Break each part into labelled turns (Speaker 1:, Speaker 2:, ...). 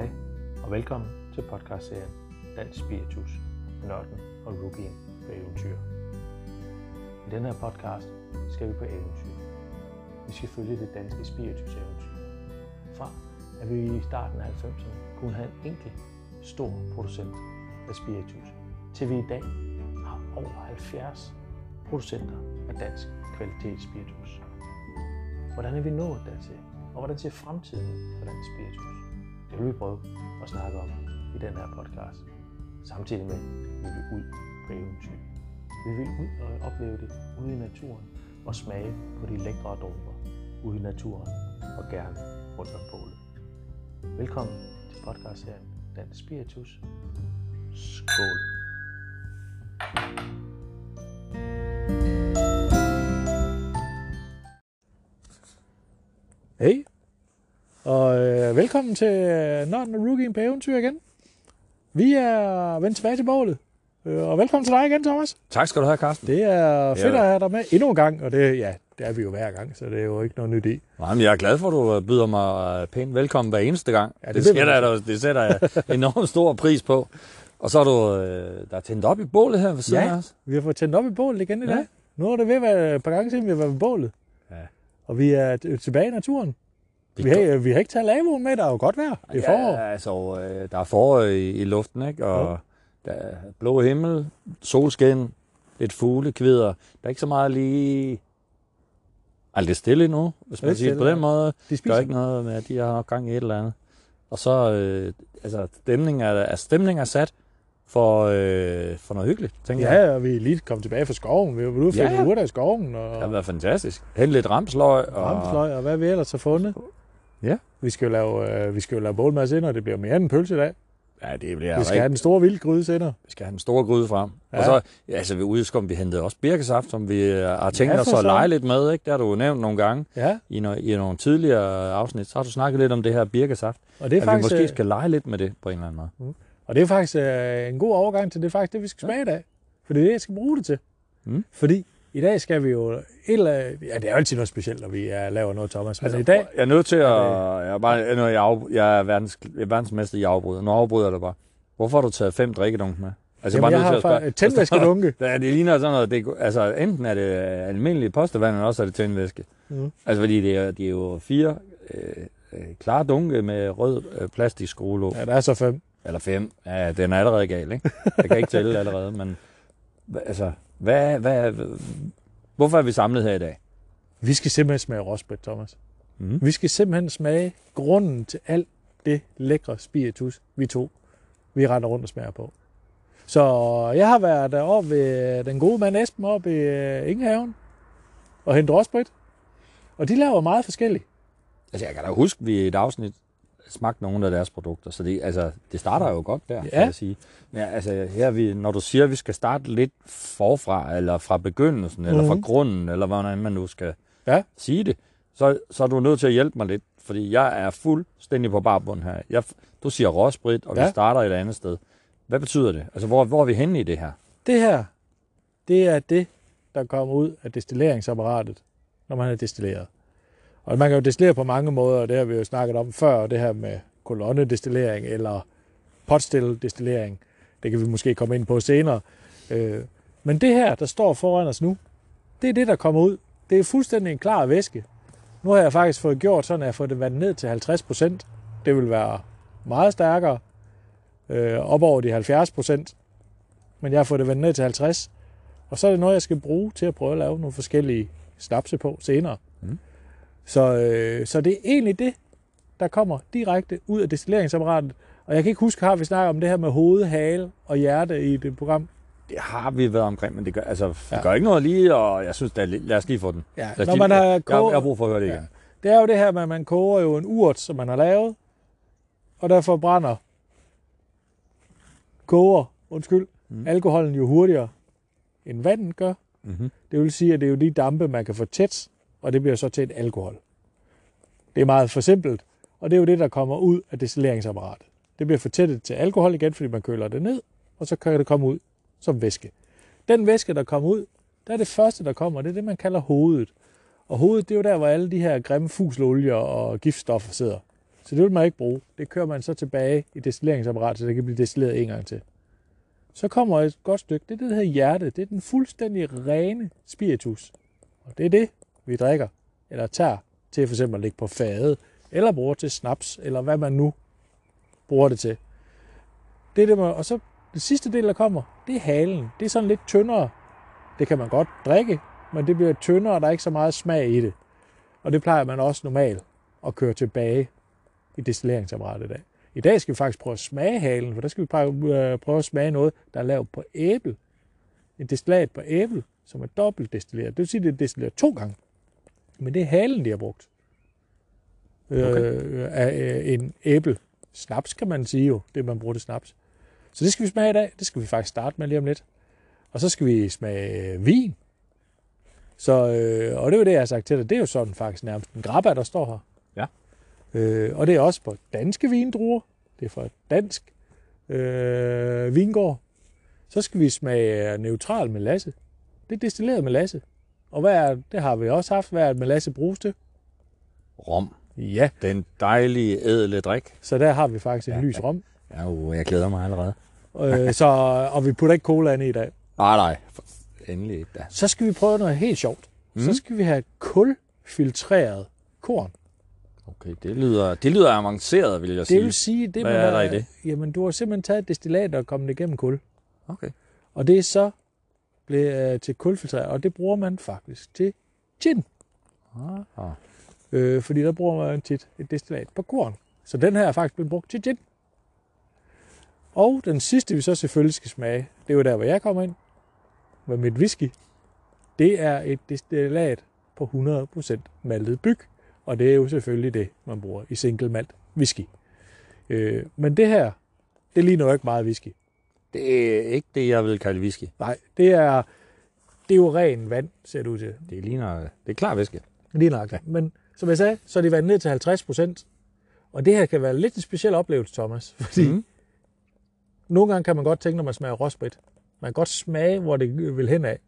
Speaker 1: Hej og velkommen til podcastserien Dansk Spiritus, Nørden og Rookien på eventyr. I den her podcast skal vi på eventyr. Vi skal følge det danske spiritus eventyr. Fra at vi i starten af 90'erne kunne have en enkelt stor producent af spiritus, til vi i dag har over 70 producenter af dansk kvalitetsspiritus. Hvordan er vi nået dertil? Og hvordan ser fremtiden for dansk spiritus? Det vil vi prøve at snakke om i den her podcast. Samtidig med, at vi vil ud på eventyr. Vi vil ud og opleve det ude i naturen og smage på de lækre dråber ude i naturen og gerne rundt om bålet. Velkommen til podcastserien Dansk Spiritus. Skål!
Speaker 2: Hej, og øh, velkommen til øh, Nørden og Rookie på eventyr igen. Vi er vendt tilbage til bålet, øh, og velkommen til dig igen, Thomas.
Speaker 3: Tak skal du have, Carsten.
Speaker 2: Det er fedt
Speaker 3: Ja.
Speaker 2: at have dig med endnu en gang, og det, ja, det er vi jo hver gang, så det er jo ikke noget nyt i.
Speaker 3: Nej, men jeg er glad for, at du byder mig øh, pænt velkommen hver eneste gang.
Speaker 2: Ja, det
Speaker 3: det, sætter jeg, det sætter jeg enormt stor pris på. Og så er du øh, der er tændt op i bålet her ved siden
Speaker 2: Ja.
Speaker 3: af os.
Speaker 2: Vi har fået tændt op i bålet igen i
Speaker 3: Ja.
Speaker 2: dag. Nu er det ved at være et par gange siden, vi har været ved bålet.
Speaker 3: Ja.
Speaker 2: Og vi er tilbage i naturen.
Speaker 3: Det
Speaker 2: Vi har, vi har ikke taget lavmålen med, der er jo godt vejr. Det er forår.
Speaker 3: Ja, altså, øh, der er forår i, i luften, ikke? Og der er blå himmel, solskin, lidt fugle, kvider. Der er ikke så meget lige... Altså, det er stille nu, hvis man siger det på den måde.
Speaker 2: De
Speaker 3: Der
Speaker 2: spiser.
Speaker 3: er ikke noget med, at de har nok gang i et eller andet. Og så, øh, altså, stemningen er, er, stemningen er sat for, øh, for noget hyggeligt, tænker jeg.
Speaker 2: Ja, og vi er lige kommet tilbage fra skoven. Vi var ude og
Speaker 3: Ja, ja.
Speaker 2: urter i skoven. Og...
Speaker 3: Det har været fantastisk. Hente lidt ramsløg. Og...
Speaker 2: Ramsløg, og hvad vi ellers har fundet.
Speaker 3: Ja.
Speaker 2: Vi skal jo lave, øh, vi skal jo lave bålmad senere, det bliver mere end en pølse i dag.
Speaker 3: Ja, det bliver
Speaker 2: vi skal have den store vildgryde senere.
Speaker 3: vi skal have den store gryde frem.
Speaker 2: Ja.
Speaker 3: Og så, altså ved udkom, vi hentede også birkesaft, som vi øh, har tænkt
Speaker 2: Ja,
Speaker 3: os at lege lidt med. Ikke? Det har du jo nævnt nogle gange
Speaker 2: Ja,
Speaker 3: i, no, i nogle tidligere afsnit. Så har du snakket lidt om det her birkesaft.
Speaker 2: og det er
Speaker 3: at
Speaker 2: faktisk,
Speaker 3: vi måske
Speaker 2: øh,
Speaker 3: skal lege lidt med det på en eller anden måde.
Speaker 2: og det er faktisk øh, en god overgang til det, faktisk det, vi skal smage i dag. For det er det, jeg skal bruge det til.
Speaker 3: Mm.
Speaker 2: Fordi i dag skal vi jo... Et eller, ja, det er jo altid noget specielt, når vi er, laver noget, Thomas. Men altså, i dag...
Speaker 3: Jeg er nødt til at... Jeg er, bare, nu er jeg, af, jeg er verdens, jeg er verdensmester i afbryder. Nu afbryder jeg dig bare. Hvorfor har du taget fem drikkedunk med? Altså,
Speaker 2: Jamen, jeg
Speaker 3: nødt til
Speaker 2: har tændvæskedunke.
Speaker 3: Ja, det ligner sådan noget, det, altså enten er det almindelig postevand, eller også er det tændvæske.
Speaker 2: Mm.
Speaker 3: Altså fordi det er, de er jo fire øh, øh, klare dunke med rød øh, plastikskruelåg. Ja.
Speaker 2: Ja, der er så fem.
Speaker 3: Eller fem. Ja, den er allerede gal, ikke? Jeg kan ikke tælle allerede, men altså, hvad, hvad, hvorfor er vi samlet her i dag?
Speaker 2: Vi skal simpelthen smage råsprit, Thomas.
Speaker 3: Mm.
Speaker 2: Vi skal simpelthen smage grunden til alt det lækre spiritus, vi to, vi render rundt og smager på. Så jeg har været deroppe ved den gode mand Esben oppe i øh, Ingehaven og hentet råsprit. Og de laver meget forskelligt.
Speaker 3: Altså, jeg kan da huske, vi i et afsnit smagte nogle af deres produkter, så det, altså, det starter jo godt der,
Speaker 2: Ja.
Speaker 3: kan jeg sige. Men altså, her er vi, når du siger, at vi skal starte lidt forfra, eller fra begyndelsen, eller fra
Speaker 2: Mhm.
Speaker 3: grunden, eller hvordan man nu skal
Speaker 2: Ja.
Speaker 3: sige det, så, så er du nødt til at hjælpe mig lidt, fordi jeg er fuldstændig på barbund her. Jeg, du siger råsprit, og ja.
Speaker 2: Ja.
Speaker 3: vi starter et andet sted. Hvad betyder det? Altså, hvor, hvor er vi henne i det her?
Speaker 2: Det her, det er det, der kommer ud af destilleringsapparatet, når man har destilleret. Og man kan jo destillere på mange måder, og det har vi jo snakket om før, det her med kolonnedestillering eller potstill-destillering. Det kan vi måske komme ind på senere. Øh, men det her, der står foran os nu, det er det, der kommer ud. Det er fuldstændig en klar væske. Nu har jeg faktisk fået gjort sådan, at jeg får det vandet ned til 50 procent. Det vil være meget stærkere, øh, op over de 70 procent. Men jeg har fået det vandet ned til 50. Og så er det noget, jeg skal bruge til at prøve at lave nogle forskellige snapse på senere.
Speaker 3: Mm.
Speaker 2: Så, øh, så det er egentlig det, der kommer direkte ud af destilleringsapparatet. Og jeg kan ikke huske, har vi snakket om det her med hoved, hale og hjerte i det program?
Speaker 3: Det har vi været omkring, men det gør, altså, det
Speaker 2: Ja.
Speaker 3: gør ikke noget lige, og jeg synes, da, lad os lige få den.
Speaker 2: Ja, når
Speaker 3: lige,
Speaker 2: man har
Speaker 3: jeg, jeg,
Speaker 2: koget-
Speaker 3: har brug for at høre det
Speaker 2: Ja.
Speaker 3: igen.
Speaker 2: Det er jo det her med, at man koger jo en urt, som man har lavet, og derfor brænder koger, undskyld,
Speaker 3: mm.
Speaker 2: alkoholen jo hurtigere, end vandet gør.
Speaker 3: Mm-hmm.
Speaker 2: Det vil sige, at det er jo de dampe, man kan få tæt, og det bliver så til et alkohol. Det er meget for simpelt, og det er jo det, der kommer ud af destilleringsapparatet. Det bliver fortættet til alkohol igen, fordi man køler det ned, og så kan det komme ud som væske. Den væske, der kommer ud, der er det første, der kommer, det er det, man kalder hovedet. Og hovedet, det er jo der, hvor alle de her grimme fuselolier og giftstoffer sidder. Så det vil man ikke bruge. Det kører man så tilbage i destilleringsapparatet, så det kan blive destilleret en gang til. Så kommer et godt stykke. Det er det, der hedder hjerte. Det er den fuldstændig rene spiritus. Og det er det, vi drikker, eller tager til for eksempel at ligge på fade, eller bruger til snaps, eller hvad man nu bruger det til. Det er det, man, og så det sidste del, der kommer, det er halen. Det er sådan lidt tyndere. Det kan man godt drikke, men det bliver tyndere, og der er ikke så meget smag i det. Og det plejer man også normalt at køre tilbage i destilleringsapparatet i dag. I dag skal vi faktisk prøve at smage halen, for der skal vi prøve, øh, prøve at smage noget, der er lavet på æble. En destillat på æble, som er dobbelt destilleret. Det vil sige, at det er destilleret to gange. Men det er halen, de har brugt. Øh, af øh, en æble. Snaps kan man sige jo, det man bruger til snaps. Så det skal vi smage i dag. Det skal vi faktisk starte med lige om lidt. Og så skal vi smage vin. Så, øh, og det er jo det, jeg har sagt til dig. Det er jo sådan faktisk nærmest en grabba, der står her.
Speaker 3: Ja.
Speaker 2: Øh, og det er også på danske vindruer. Det er fra dansk øh, vingård. Så skal vi smage neutral melasse. Det er destilleret melasse. Og hvad er, det har vi også haft. Hvad er melasse bruges til?
Speaker 3: Rom.
Speaker 2: Ja,
Speaker 3: Den dejlige, ædle drik.
Speaker 2: så der har vi faktisk en
Speaker 3: Ja,
Speaker 2: lys rom.
Speaker 3: Ja, uh, jeg glæder mig allerede.
Speaker 2: Øh, så, og vi putter ikke cola ind i dag.
Speaker 3: Nej, nej. Endelig ikke da.
Speaker 2: Så skal vi prøve noget helt sjovt. Mm. Så skal vi have kulfiltreret korn.
Speaker 3: Okay, det lyder, det lyder avanceret, vil jeg
Speaker 2: Det
Speaker 3: sige.
Speaker 2: vil sige, det
Speaker 3: Hvad
Speaker 2: man
Speaker 3: er der i det?
Speaker 2: Jamen, du har simpelthen taget et destillat og kommet igennem kul.
Speaker 3: Okay.
Speaker 2: Og det er så blevet øh, til kulfiltreret, og det bruger man faktisk til gin.
Speaker 3: Ah.
Speaker 2: Øh, fordi der bruger man tit et destillat på korn. Så den her er faktisk blevet brugt til gin. Og den sidste, vi så selvfølgelig skal smage, det er jo der, hvor jeg kommer ind med mit whisky. Det er et destillat på 100% maltet byg. Og det er jo selvfølgelig det, man bruger i single malt whisky. Øh, men det her, det ligner jo ikke meget whisky.
Speaker 3: Det er ikke det, jeg vil kalde whisky.
Speaker 2: Nej, det er, det er jo ren vand, ser det ud til.
Speaker 3: Det ligner, det er klar væske.
Speaker 2: Lige nok. Ja. Men som jeg sagde, så er det vandet ned til 50 procent. Og det her kan være lidt en speciel oplevelse, Thomas. Fordi mm. Nogle gange kan man godt tænke, når man smager råsprit, man kan godt smage, hvor det vil hen af.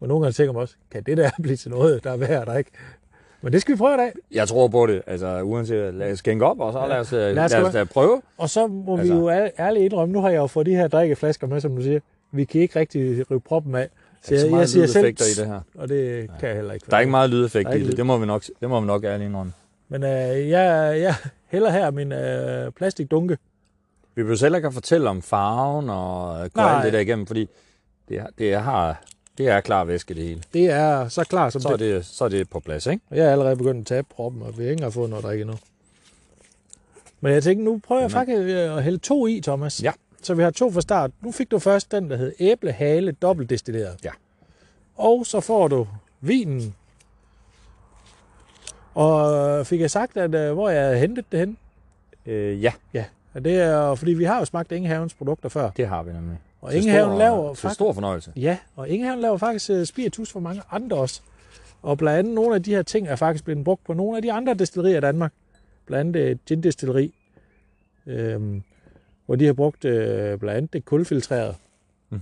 Speaker 2: Men nogle gange tænker man også, kan det der blive til noget, der er værd, der ikke? Men det skal vi prøve i dag.
Speaker 3: Jeg tror på det. Altså, uanset, lad os skænke op, og så lad os, lad
Speaker 2: Lad os
Speaker 3: lad os da prøve.
Speaker 2: Og så må altså. Vi jo ær- ærligt indrømme, nu har jeg jo fået de her drikkeflasker med, som du siger. Vi kan ikke rigtig rive proppen af. Så
Speaker 3: Der er ikke så
Speaker 2: jeg, jeg siger selv,
Speaker 3: i det her.
Speaker 2: og det kan jeg heller ikke.
Speaker 3: Der er ikke meget lydeffekt i det. Det må vi nok, det må vi nok ærligt indrømme.
Speaker 2: Men øh, jeg, jeg hælder her min øh, plastikdunke.
Speaker 3: Vi vil selv ikke fortælle om farven og gå
Speaker 2: Nej.
Speaker 3: alt det der igennem, fordi det, det, har, det er klar væske det hele.
Speaker 2: Det er så klar som
Speaker 3: Så er
Speaker 2: det.
Speaker 3: det, så er det på plads, ikke?
Speaker 2: Jeg er allerede begyndt at tabe proppen, og vi har ikke engang fået noget at drikke endnu. Men jeg tænkte, nu prøver jeg faktisk øh, at hælde to i, Thomas.
Speaker 3: Ja.
Speaker 2: Så vi har to fra start. Nu fik du først den, der hed æblehale dobbeltdestilleret.
Speaker 3: Ja.
Speaker 2: Og så får du vinen. Og fik jeg sagt, at øh, hvor jeg havde hentet det hen?
Speaker 3: Øh, ja,
Speaker 2: Ja. Og det er, fordi vi har jo smagt Ingehavens produkter før.
Speaker 3: det har vi nemlig.
Speaker 2: Og Ingehaven laver faktisk...
Speaker 3: stor fornøjelse.
Speaker 2: Ja, og Ingehavn laver faktisk øh, spiritus for mange andre også. Og blandt andet nogle af de her ting er faktisk blevet brugt på nogle af de andre destillerier i Danmark. Blandt andet et gin-destilleri, øhm, hvor de har brugt øh, blandt andet det kulfiltreret.
Speaker 3: Mhm.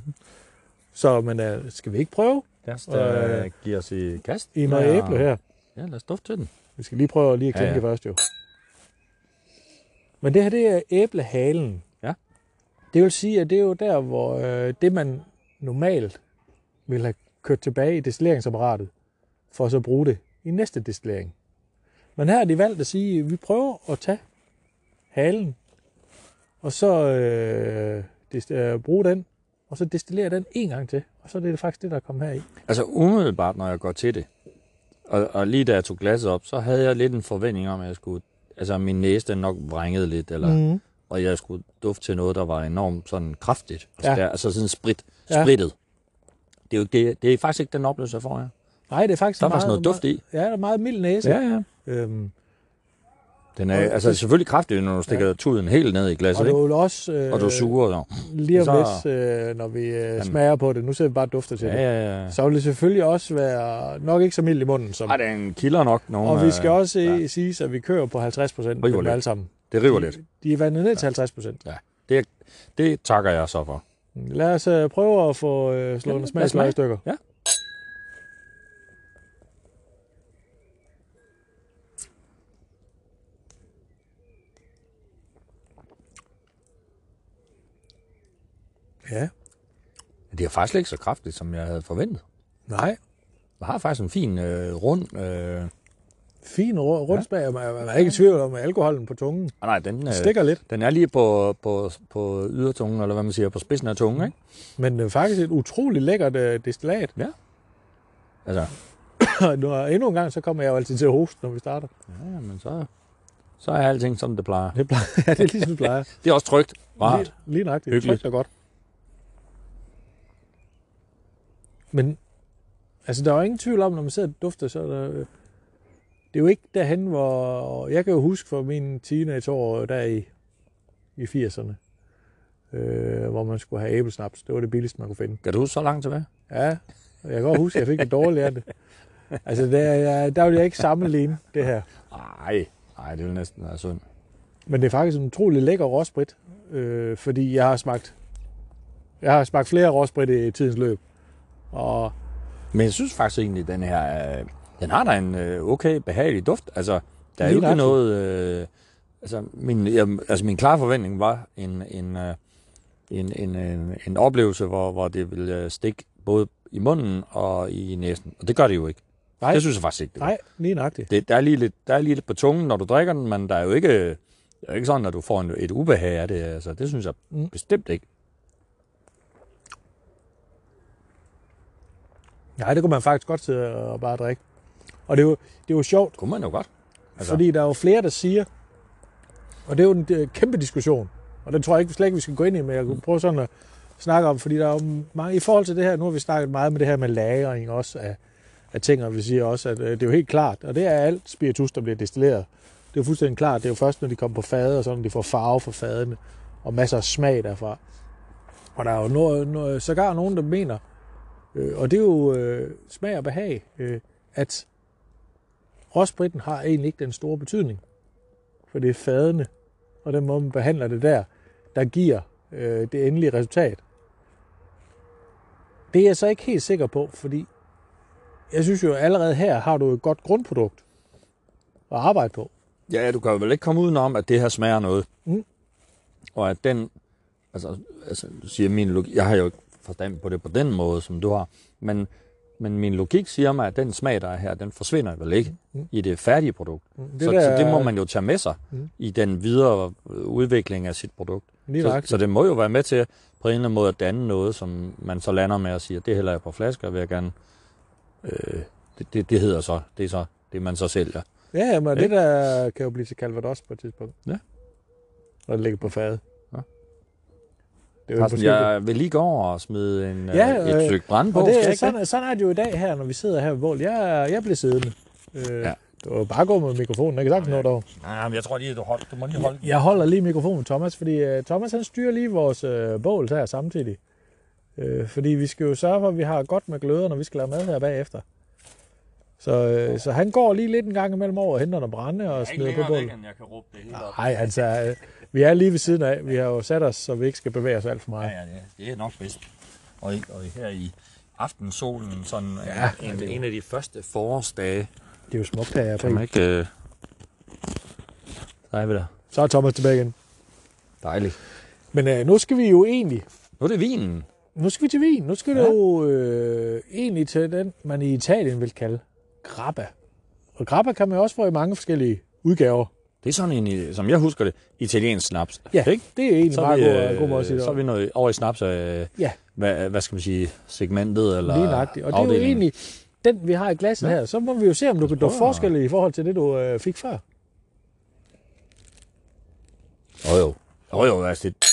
Speaker 2: Så men, øh, skal vi ikke prøve
Speaker 3: Lad os da
Speaker 2: Øh,
Speaker 3: give os i kast.
Speaker 2: i noget
Speaker 3: Ja,
Speaker 2: æble her?
Speaker 3: Ja, lad os dufte til den.
Speaker 2: Vi skal lige prøve lige at
Speaker 3: Ja,
Speaker 2: klinke
Speaker 3: ja.
Speaker 2: først jo. Men det her, det er æblehalen. Det vil sige, at det er jo der, hvor øh, det, man normalt vil have kørt tilbage i destilleringsapparatet, for så at bruge det i næste destillering. Men her har de valgt at sige, at vi prøver at tage halen, og så øh, dest- øh, bruge den, og så destillere den en gang til. Og så er det faktisk det, der er kommet her i.
Speaker 3: Altså umiddelbart, når jeg går til det, og, og lige da jeg tog glasset op, så havde jeg lidt en forventning om, at jeg skulle, altså min næse den nok vrængede lidt, eller, mm. Og jeg skulle dufte til noget, der var enormt sådan kraftigt. Altså,
Speaker 2: Ja.
Speaker 3: der, altså sådan sprit,
Speaker 2: Ja.
Speaker 3: sprittet. Det er jo ikke det, det er faktisk ikke den oplevelse, jeg får her.
Speaker 2: Nej, det er faktisk
Speaker 3: Der er
Speaker 2: meget,
Speaker 3: faktisk noget duft i.
Speaker 2: Ja, der er meget mild næse.
Speaker 3: ja.
Speaker 2: Øhm,
Speaker 3: Den er
Speaker 2: Og-
Speaker 3: altså selvfølgelig kraftig, når du stikker ja. tuden helt ned i
Speaker 2: og
Speaker 3: glasset,
Speaker 2: det er
Speaker 3: ikke?
Speaker 2: jo også... Øh,
Speaker 3: Og du suger så.
Speaker 2: Lige om
Speaker 3: Så-
Speaker 2: lidt, øh, når vi øh, smager på det. Nu ser vi bare dufter til
Speaker 3: Ja,
Speaker 2: det.
Speaker 3: ja, ja.
Speaker 2: Så vil det selvfølgelig også være nok ikke så mild i munden. Som,
Speaker 3: Ej, det er en kilder nok. Nogle,
Speaker 2: og vi skal
Speaker 3: øh,
Speaker 2: også
Speaker 3: ja.
Speaker 2: ja. sige, at vi kører på 50 procent alle sammen.
Speaker 3: Det river de, lidt.
Speaker 2: De er vandet ned ja. til 50 procent.
Speaker 3: Ja, det, det takker jeg så for.
Speaker 2: Lad os uh, prøve at få uh, slået
Speaker 3: ja,
Speaker 2: en
Speaker 3: smag
Speaker 2: stykker.
Speaker 3: Ja.
Speaker 2: Ja.
Speaker 3: Det er faktisk ikke så kraftigt, som jeg havde forventet.
Speaker 2: Nej.
Speaker 3: Jeg har faktisk en fin, øh, rund, øh,
Speaker 2: Fin ru- rundsmag, og man, er ikke i tvivl om alkoholen på tungen.
Speaker 3: ah, nej, den, øh,
Speaker 2: stikker lidt,
Speaker 3: den er lige på, på, på ydertungen, eller hvad man siger, på spidsen af tungen, ikke?
Speaker 2: men det er faktisk et utroligt lækkert øh, destillat.
Speaker 3: Altså,
Speaker 2: Og nu, endnu en gang, så kommer jeg jo altid til at hoste, når vi starter.
Speaker 3: ja, men så, så er alting, som det plejer.
Speaker 2: Det, plejer, ja, det er ligesom det plejer.
Speaker 3: Det er også trygt. Rart.
Speaker 2: Lige, lige nøjagtigt.
Speaker 3: Hyggeligt.
Speaker 2: Trygt og godt. Men altså, der er jo ingen tvivl om, når man sidder og dufter, så er der, øh, det er jo ikke derhen, hvor... Jeg kan jo huske fra mine teenageår der i, i 80'erne, øh, hvor man skulle have æblesnaps. Det var det billigste, man kunne finde.
Speaker 3: Kan du huske så langt tilbage?
Speaker 2: Ja, jeg kan godt huske, at jeg fik det dårligt af det. Altså, der, der vil jeg ikke sammenligne det her.
Speaker 3: Nej, nej, det vil næsten være synd.
Speaker 2: Men det er faktisk en utrolig lækker råsprit, øh, fordi jeg har smagt jeg har smagt flere råsprit i tidens løb. Og
Speaker 3: Men jeg synes faktisk egentlig, den her, den har da en øh, okay behagelig duft. Altså, der er jo ikke noget... Øh, altså, min, jeg, altså, min klare forventning var en, en, øh, en, en, en, en oplevelse, hvor, hvor det ville øh, stikke både i munden og i næsen. Og det gør det jo ikke.
Speaker 2: nej,
Speaker 3: Det synes jeg faktisk ikke. Det,
Speaker 2: nej, lige nøjagtigt.
Speaker 3: det der, er lige lidt, der er lige lidt på tungen, når du drikker den, men der er jo ikke, det er jo ikke sådan, at du får en, et ubehag af det. Altså, det synes jeg
Speaker 2: mm.
Speaker 3: bestemt ikke.
Speaker 2: Nej, det kunne man faktisk godt sidde og bare drikke. Og det er jo, det er jo sjovt,
Speaker 3: Kunne man jo godt.
Speaker 2: altså. fordi der er jo flere, der siger, og det er jo en øh, kæmpe diskussion, og den tror jeg ikke slet ikke, vi skal gå ind i, men jeg kunne prøve sådan at snakke om, fordi der er jo mange, i forhold til det her, nu har vi snakket meget med det her med lagring også af, af ting, og vi siger også, at øh, det er jo helt klart, og det er alt spiritus, der bliver destilleret. Det er jo fuldstændig klart, det er jo først, når de kommer på fade, og sådan, de får farve for fadene, og masser af smag derfra. Og der er jo no, no, sågar nogen, der mener, øh, og det er jo øh, smag og behag, øh, at råspritten har egentlig ikke den store betydning. For det er fadene, og den måde, man behandler det der, der giver øh, det endelige resultat. Det er jeg så ikke helt sikker på, fordi jeg synes jo allerede her har du et godt grundprodukt at arbejde på.
Speaker 3: Ja, du kan vel ikke komme udenom, at det her smager noget.
Speaker 2: Mm.
Speaker 3: Og at den, altså, altså du siger min logik, jeg har jo ikke forstand på det på den måde, som du har, men, men min logik siger mig, at den smag, der er her, den forsvinder vel ikke
Speaker 2: Mm.
Speaker 3: i det færdige produkt.
Speaker 2: Det
Speaker 3: Det så,
Speaker 2: der-
Speaker 3: så det må man jo tage med sig
Speaker 2: Mm.
Speaker 3: i den videre øh, udvikling af sit produkt.
Speaker 2: Lige
Speaker 3: Så, så det må jo være med til på en eller anden måde at danne noget, som man så lander med og siger, det hælder jeg på flasker, vil jeg gerne... Øh, det, det, det hedder så, det er så det, man så sælger.
Speaker 2: Ja, ja, men det
Speaker 3: Ikke?
Speaker 2: der kan jo blive til Calvados på et tidspunkt.
Speaker 3: Ja.
Speaker 2: Når det ligger på fade.
Speaker 3: Ja.
Speaker 2: Det er
Speaker 3: Carsten, jeg vil lige gå over og smide en,
Speaker 2: Ja,
Speaker 3: ja, et
Speaker 2: øh,
Speaker 3: stykke brænde på. Jeg
Speaker 2: det,
Speaker 3: ikke
Speaker 2: sådan, sådan er det jo i dag her, når vi sidder her ved bål. Jeg, jeg bliver siddende. Øh,
Speaker 3: Ja.
Speaker 2: Du kan bare gå med mikrofonen. Jeg kan sagtens nå derovre.
Speaker 3: Nej, men jeg tror lige, du, hold, du må lige holde
Speaker 2: Jeg holder lige mikrofonen, Thomas, fordi uh, Thomas han styrer lige vores uh, bål her samtidig. Uh, fordi vi skal jo sørge for, at vi har godt med gløder, når vi skal lave mad her bagefter. Så, uh, så han går lige lidt en gang imellem over og henter noget brænde og smider på bålet.
Speaker 3: end jeg kan råbe det hele
Speaker 2: Nej, altså, uh, vi er lige ved siden af. Vi har jo sat os, så vi ikke skal bevæge os alt for meget.
Speaker 3: Ja, ja, det, det er nok bedst. Og, og her i aftensolen, sådan
Speaker 2: Ja,
Speaker 3: ja, en,
Speaker 2: det er jo-
Speaker 3: en af de første forårsdage,
Speaker 2: Det er jo smukt her. i
Speaker 3: kan man ikke... Øh... Så er vi der.
Speaker 2: Så er Thomas tilbage igen.
Speaker 3: Dejligt.
Speaker 2: Men uh, nu skal vi jo egentlig
Speaker 3: Nu er det vinen.
Speaker 2: Nu skal vi til vin. Nu skal ja.
Speaker 3: Ja.
Speaker 2: det jo øh, egentlig til den, man i Italien vil kalde grappa. Og grappa kan man jo også få i mange forskellige udgaver.
Speaker 3: Det er sådan en, som jeg husker det, italiensk snaps.
Speaker 2: Ja,
Speaker 3: Ikke?
Speaker 2: det er egentlig
Speaker 3: Så
Speaker 2: meget
Speaker 3: er,
Speaker 2: god,
Speaker 3: vi,
Speaker 2: god måde at sige
Speaker 3: øh,
Speaker 2: det.
Speaker 3: så er vi noget over i snaps af,
Speaker 2: Ja.
Speaker 3: hvad, hvad skal man sige, segmentet eller
Speaker 2: Lige nøjagtigt. Og det er jo
Speaker 3: afdelingen.
Speaker 2: egentlig den, vi har i glasset
Speaker 3: Ja.
Speaker 2: her. Så må vi jo se, om du kan
Speaker 3: prøver.
Speaker 2: forskel i forhold til det, du øh, fik før.
Speaker 3: Jo jo. Jo jo, altså det,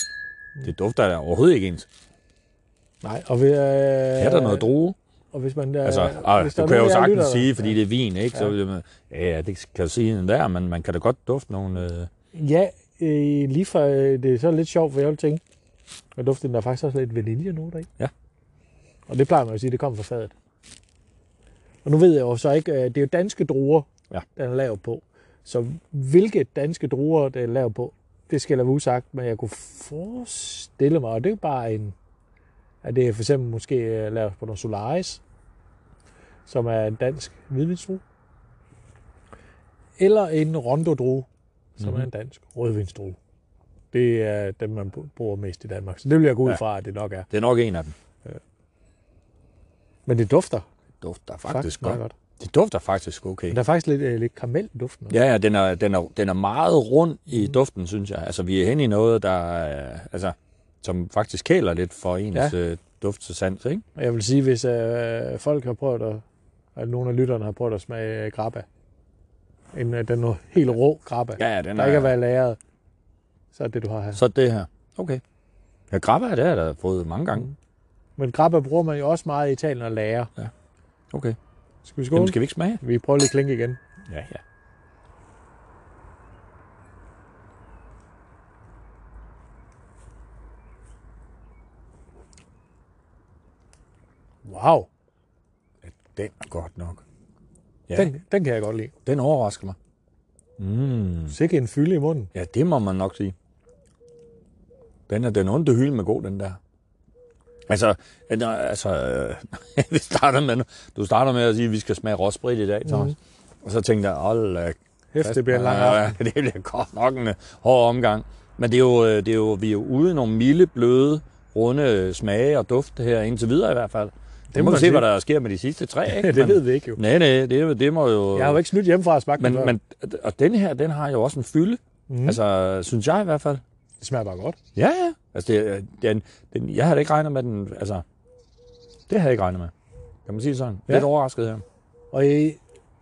Speaker 3: det dufter da overhovedet ikke ens.
Speaker 2: Nej, og vi, øh,
Speaker 3: Er der noget drue?
Speaker 2: Og hvis man, øh,
Speaker 3: Altså,
Speaker 2: hvis
Speaker 3: ah,
Speaker 2: der
Speaker 3: du kan jo sagtens
Speaker 2: lytter-
Speaker 3: sige, fordi det er vin, ikke? Så
Speaker 2: Ja.
Speaker 3: ja, ja, det kan du sige den der, men man kan da godt dufte nogle... Øh,
Speaker 2: Ja, øh, lige for, øh, det er så lidt sjovt, for jeg vil tænke, at duften der er faktisk også lidt vanilje nu der, ikke?
Speaker 3: Ja.
Speaker 2: Og det plejer man jo at sige, det kommer fra fadet. Og nu ved jeg jo så ikke, øh, det er jo danske druer,
Speaker 3: Ja.
Speaker 2: den er lavet på. Så hvilke danske druer, det er lavet på, det skal jeg lade usagt, men jeg kunne forestille mig, og det er jo bare en, at det er for eksempel måske øh, lavet på noget Solaris, som er en dansk hvidvinsdrue, eller en Rondo-drue, som mm-hmm. er en dansk rødvinsdrue. det er dem, man bruger mest i Danmark. Så det vil jeg gå ud
Speaker 3: Ja.
Speaker 2: fra, at det nok er.
Speaker 3: Det er nok en af dem.
Speaker 2: Men det dufter
Speaker 3: Det dufter faktisk,
Speaker 2: faktisk,
Speaker 3: godt.
Speaker 2: godt.
Speaker 3: Det dufter faktisk okay.
Speaker 2: Men der er faktisk lidt, øh, lidt karamel i duften. også.
Speaker 3: Ja, ja, den er, den er, den er meget rund i duften, synes jeg. Altså, vi er hen i noget, der er, altså, som faktisk kæler lidt for ens
Speaker 2: Ja.
Speaker 3: ja. øh, duft til sans, ikke?
Speaker 2: Jeg vil sige, hvis øh, folk har prøvet at, at nogle af lytterne har prøvet at smage grappa, en, øh, den er helt rå grappa,
Speaker 3: Ja, ja, den
Speaker 2: der ikke har været lagret, så er det, du har her.
Speaker 3: Så det her. Okay. Ja, grabber, det har jeg da fået mange gange.
Speaker 2: Men grappa bruger man jo også meget i Italien at lære.
Speaker 3: Okay.
Speaker 2: Skal vi skåle?
Speaker 3: Jamen, skal vi ikke smage?
Speaker 2: Vi prøver lige klink igen.
Speaker 3: Ja, ja.
Speaker 2: Wow,
Speaker 3: Den er godt nok. Ja,
Speaker 2: ja.
Speaker 3: den,
Speaker 2: den, kan jeg godt lide.
Speaker 3: den overrasker mig. Mm.
Speaker 2: Sikke en fylde i munden.
Speaker 3: Ja, det må man nok sige. Den er den onde hylde med god, den der. Altså, den altså øh, vi starter med, du starter med at sige, at vi skal smage råsprit i dag, Thomas.
Speaker 2: Mhm.
Speaker 3: Og så tænkte jeg, hold da
Speaker 2: Hæft, det bliver en lang
Speaker 3: Ja, det bliver godt nok en øh, hård omgang. Men det er jo, øh, det er jo, vi er jo ude i nogle milde, bløde, runde smage og dufte her, indtil videre i hvert fald. Det
Speaker 2: må
Speaker 3: vi se, hvad der sker med de sidste tre, ikke?
Speaker 2: det ved vi ikke jo.
Speaker 3: Nej, nej, det, det må jo...
Speaker 2: Jeg har jo ikke snydt hjemmefra at smage
Speaker 3: men, men, og den her, den har jo også en fylde. Mm. Altså, synes jeg i hvert fald.
Speaker 2: Det smager bare godt.
Speaker 3: Ja, ja. Altså, det, den, den, jeg havde ikke regnet med den, altså, det havde jeg ikke regnet med. Kan man sige sådan?
Speaker 2: Ja.
Speaker 3: Lidt overrasket her.
Speaker 2: Og, i,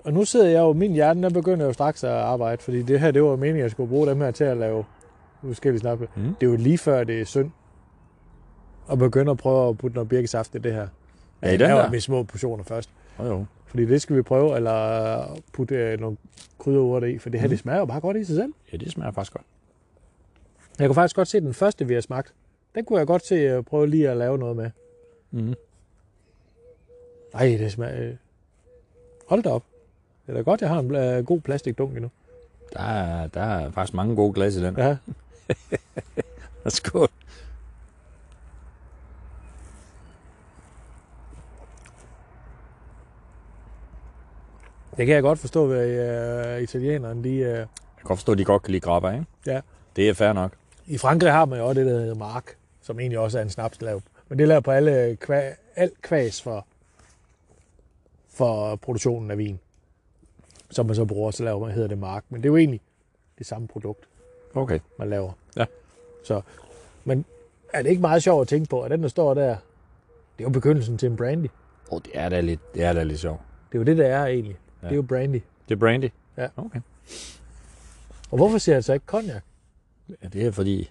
Speaker 2: og nu sidder jeg jo, min hjerne, den begynder jo straks at arbejde, fordi det her, det var meningen, at jeg skulle bruge dem her til at lave forskellige snappe.
Speaker 3: Mm.
Speaker 2: Det er jo lige før, det er synd at begynde at prøve at putte noget birkesaft i det her.
Speaker 3: Ja, i den
Speaker 2: laver
Speaker 3: der.
Speaker 2: i små portioner først.
Speaker 3: Oh, jo.
Speaker 2: Fordi det skal vi prøve, eller putte øh, nogle krydderurter i, for det her,
Speaker 3: Mhm.
Speaker 2: det smager jo bare godt i sig selv.
Speaker 3: Ja, det smager faktisk godt.
Speaker 2: Jeg kunne faktisk godt se den første, vi har smagt. Den kunne jeg godt se at prøve lige at lave noget med.
Speaker 3: Mm.
Speaker 2: Nej, det smager... øh, Hold da op. Det er da godt, jeg har en øh, god plastikdunk endnu.
Speaker 3: Der, er, der er faktisk mange gode glas i den.
Speaker 2: Ja.
Speaker 3: Skål.
Speaker 2: Det kan jeg godt forstå, hvad øh, italienerne, de... Øh,
Speaker 3: Jeg kan godt forstå, at de godt kan lide grabber, ikke?
Speaker 2: Ja.
Speaker 3: Det er fair nok.
Speaker 2: I Frankrig har man jo også det, der hedder mark, som egentlig også er en snaps lavet. Men det er lavet på alle kva, alt kvæs for, for produktionen af vin. Som man så bruger, så laver man, hedder det mark. Men det er jo egentlig det samme produkt,
Speaker 3: Okay.
Speaker 2: man laver.
Speaker 3: Ja.
Speaker 2: Så, men er det ikke meget sjovt at tænke på, at den, der står der, det er jo begyndelsen til en brandy.
Speaker 3: Oh, det er da lidt, det er da lidt sjovt.
Speaker 2: Det er jo det, der er egentlig. Ja.
Speaker 3: Ja.
Speaker 2: Det er jo brandy.
Speaker 3: Det er brandy?
Speaker 2: Ja.
Speaker 3: Okay.
Speaker 2: Og hvorfor siger jeg så ikke cognac?
Speaker 3: Ja, det er fordi,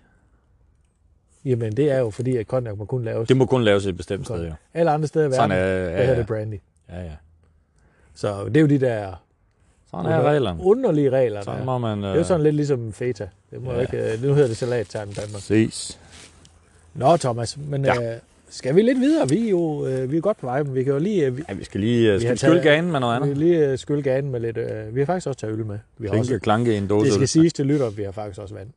Speaker 2: Jamen, det er jo fordi, at cognac må kun laves
Speaker 3: det må kun laves et bestemt sted, jo.
Speaker 2: alle andre steder i verden.
Speaker 3: Sådan er,
Speaker 2: der
Speaker 3: ja,
Speaker 2: hedder
Speaker 3: ja.
Speaker 2: det brandy.
Speaker 3: ja, ja.
Speaker 2: Så det er jo de der
Speaker 3: Sådan er reglerne.
Speaker 2: underlige regler.
Speaker 3: Sådan må man...
Speaker 2: Det er jo sådan lidt ligesom feta. Det må ja.
Speaker 3: Ja.
Speaker 2: ikke, øh, nu hedder det salattern i Danmark.
Speaker 3: Ses.
Speaker 2: Nå, Thomas, men ja. øh, skal vi lidt videre? Vi er jo øh, vi er godt på vej, men vi kan jo lige, øh, vi,
Speaker 3: Ja, vi skal lige,
Speaker 2: Vi har
Speaker 3: vi
Speaker 2: taget-
Speaker 3: ganen med noget
Speaker 2: vi
Speaker 3: andet.
Speaker 2: kan lige øh, skylle ganen med lidt... Øh, vi har faktisk også taget øl med. Vi har
Speaker 3: Klinke,
Speaker 2: også,
Speaker 3: klanke i en dåse
Speaker 2: det skal siges til lytter, vi har faktisk også vand.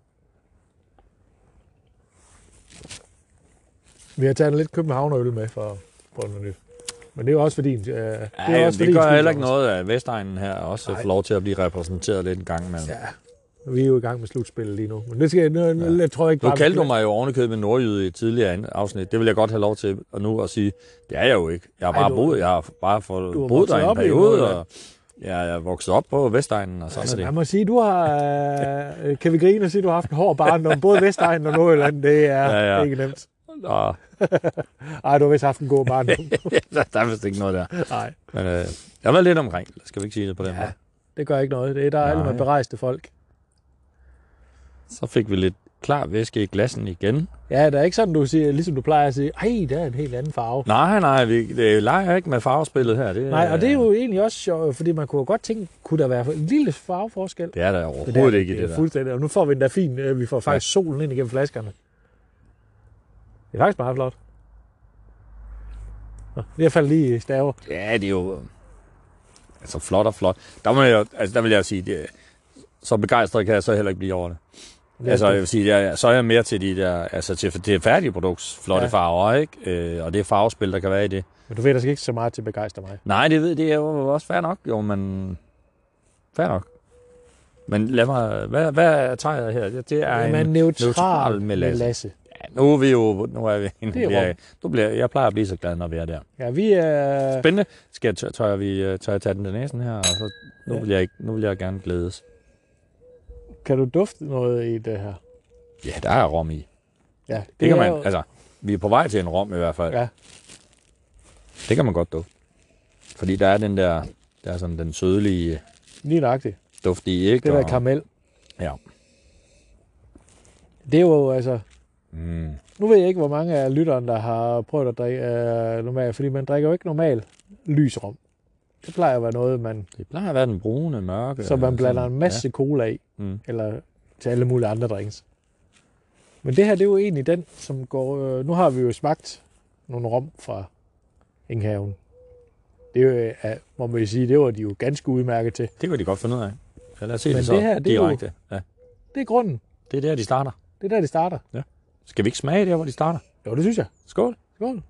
Speaker 2: Vi har taget lidt københavnerøl med for, for noget nyt. Men det er jo også fordi... Øh, det, er
Speaker 3: Ja,
Speaker 2: også
Speaker 3: det
Speaker 2: fordi,
Speaker 3: gør
Speaker 2: en
Speaker 3: heller ikke noget, at Vestegnen her også
Speaker 2: Nej.
Speaker 3: får lov til at blive repræsenteret lidt en gang imellem.
Speaker 2: Ja, vi er jo i gang med slutspillet lige nu. Men det skal, nu, nu, jeg tror ikke
Speaker 3: Nu
Speaker 2: bare...
Speaker 3: kaldte du mig jo ovenikøbet med nordjyde i et tidligere afsnit. Det vil jeg godt have lov til at nu at sige. Det er jeg jo ikke. Jeg har
Speaker 2: Ej,
Speaker 3: bare
Speaker 2: du-
Speaker 3: boet, jeg har bare for,
Speaker 2: Du har
Speaker 3: boet der i en
Speaker 2: i
Speaker 3: periode,
Speaker 2: Nordjylland.
Speaker 3: og jeg er vokset op på Vestegnen, og sådan
Speaker 2: Altså, man
Speaker 3: det.
Speaker 2: må sige, du har... Øh, kan vi grine og sige, at du har haft en hård barndom, både Vestegn og Nordjylland. Det er ja,
Speaker 3: Ja,
Speaker 2: ja.
Speaker 3: ja.
Speaker 2: ikke nemt.
Speaker 3: Og,
Speaker 2: Ej, du har vist haft en god barndom.
Speaker 3: der, der er vist ikke noget der.
Speaker 2: Nej,
Speaker 3: Men øh, jeg har været lidt omkring. Skal vi ikke sige det på den
Speaker 2: Ja.
Speaker 3: måde?
Speaker 2: det gør ikke noget. Det er der er alle med berejste folk.
Speaker 3: Så fik vi lidt klar væske i glassen igen.
Speaker 2: Ja, der er ikke sådan, du siger, ligesom du plejer at sige, ej, der er en helt anden farve.
Speaker 3: Nej, nej, vi det leger ikke med farvespillet her. Det,
Speaker 2: Nej, og det er jo egentlig også sjovt, fordi man kunne godt tænke, kunne der være en lille farveforskel?
Speaker 3: Det er der overhovedet
Speaker 2: er,
Speaker 3: ikke i det,
Speaker 2: er
Speaker 3: der.
Speaker 2: Fuldstændig. Og nu får vi den der fin, øh, vi får faktisk solen ind igennem flaskerne. Det er faktisk meget flot. Nå, det er i hvert fald lige staver.
Speaker 3: Ja, det er jo... Altså, flot og flot. Der, må jeg, altså, der vil jeg sige, det, så begejstret kan jeg så heller ikke blive over det.
Speaker 2: Er
Speaker 3: Altså, jeg vil sige, jeg, så er jeg mere til de der, altså til det færdige produkts flotte
Speaker 2: Ja.
Speaker 3: farver, ikke? Øh, og det farvespil, der kan være i det.
Speaker 2: Men du ved, skal ikke så meget til at begejstre mig.
Speaker 3: Nej, det ved det er jo også fair nok, jo, men fair nok. Men lad mig, hvad, hvad tager jeg her? Det er
Speaker 2: Jamen,
Speaker 3: en
Speaker 2: neutral,
Speaker 3: neutral
Speaker 2: melasse.
Speaker 3: melasse. Ja, nu er vi jo, nu er vi, nu
Speaker 2: Det er
Speaker 3: bliver, jeg, nu bliver, jeg plejer at blive så glad, når vi er der.
Speaker 2: Ja, vi er...
Speaker 3: Spændende. Skal jeg, tør, tør, vi, øh, tør jeg tage den til næsen her? Og så, nu,
Speaker 2: Ja.
Speaker 3: vil jeg, ikke- nu vil jeg gerne glædes.
Speaker 2: Kan du dufte noget i det her?
Speaker 3: Ja, der er rom i.
Speaker 2: Ja, det,
Speaker 3: Det kan
Speaker 2: er
Speaker 3: man,
Speaker 2: jo-
Speaker 3: altså, vi er på vej til en rom i hvert fald.
Speaker 2: Ja,
Speaker 3: Det kan man godt dufte. Fordi der er den der, der er sådan den sødlige
Speaker 2: lige nøjagtigt.
Speaker 3: duft i, ikke?
Speaker 2: Det der
Speaker 3: Og-
Speaker 2: karamel.
Speaker 3: Ja.
Speaker 2: Det er jo altså...
Speaker 3: Mm.
Speaker 2: Nu ved jeg ikke, hvor mange af lytterne, der har prøvet at drikke øh, normalt, fordi man drikker jo ikke normal lys rom. Det plejer at være noget, man,
Speaker 3: Det plejer at være den brune, mørke.
Speaker 2: så man blander
Speaker 3: sådan-
Speaker 2: en masse cola i,
Speaker 3: Ja. Mm.
Speaker 2: eller til alle mulige andre drinks. Men det her, det er jo egentlig den, som går... Øh, nu har vi jo smagt nogle rom fra Enghaven. Det er jo, øh, må man jo sige, det var de jo ganske udmærket til.
Speaker 3: Det kan de godt finde ud af. Så lad os se
Speaker 2: Men
Speaker 3: det så
Speaker 2: det her, det er jo-
Speaker 3: direkte. Ja.
Speaker 2: Det er grunden.
Speaker 3: Det er der, de starter.
Speaker 2: Det er der, de starter.
Speaker 3: Skal vi ikke smage der, hvor de starter?
Speaker 2: Jo, det synes jeg.
Speaker 3: Skål.
Speaker 2: Skål.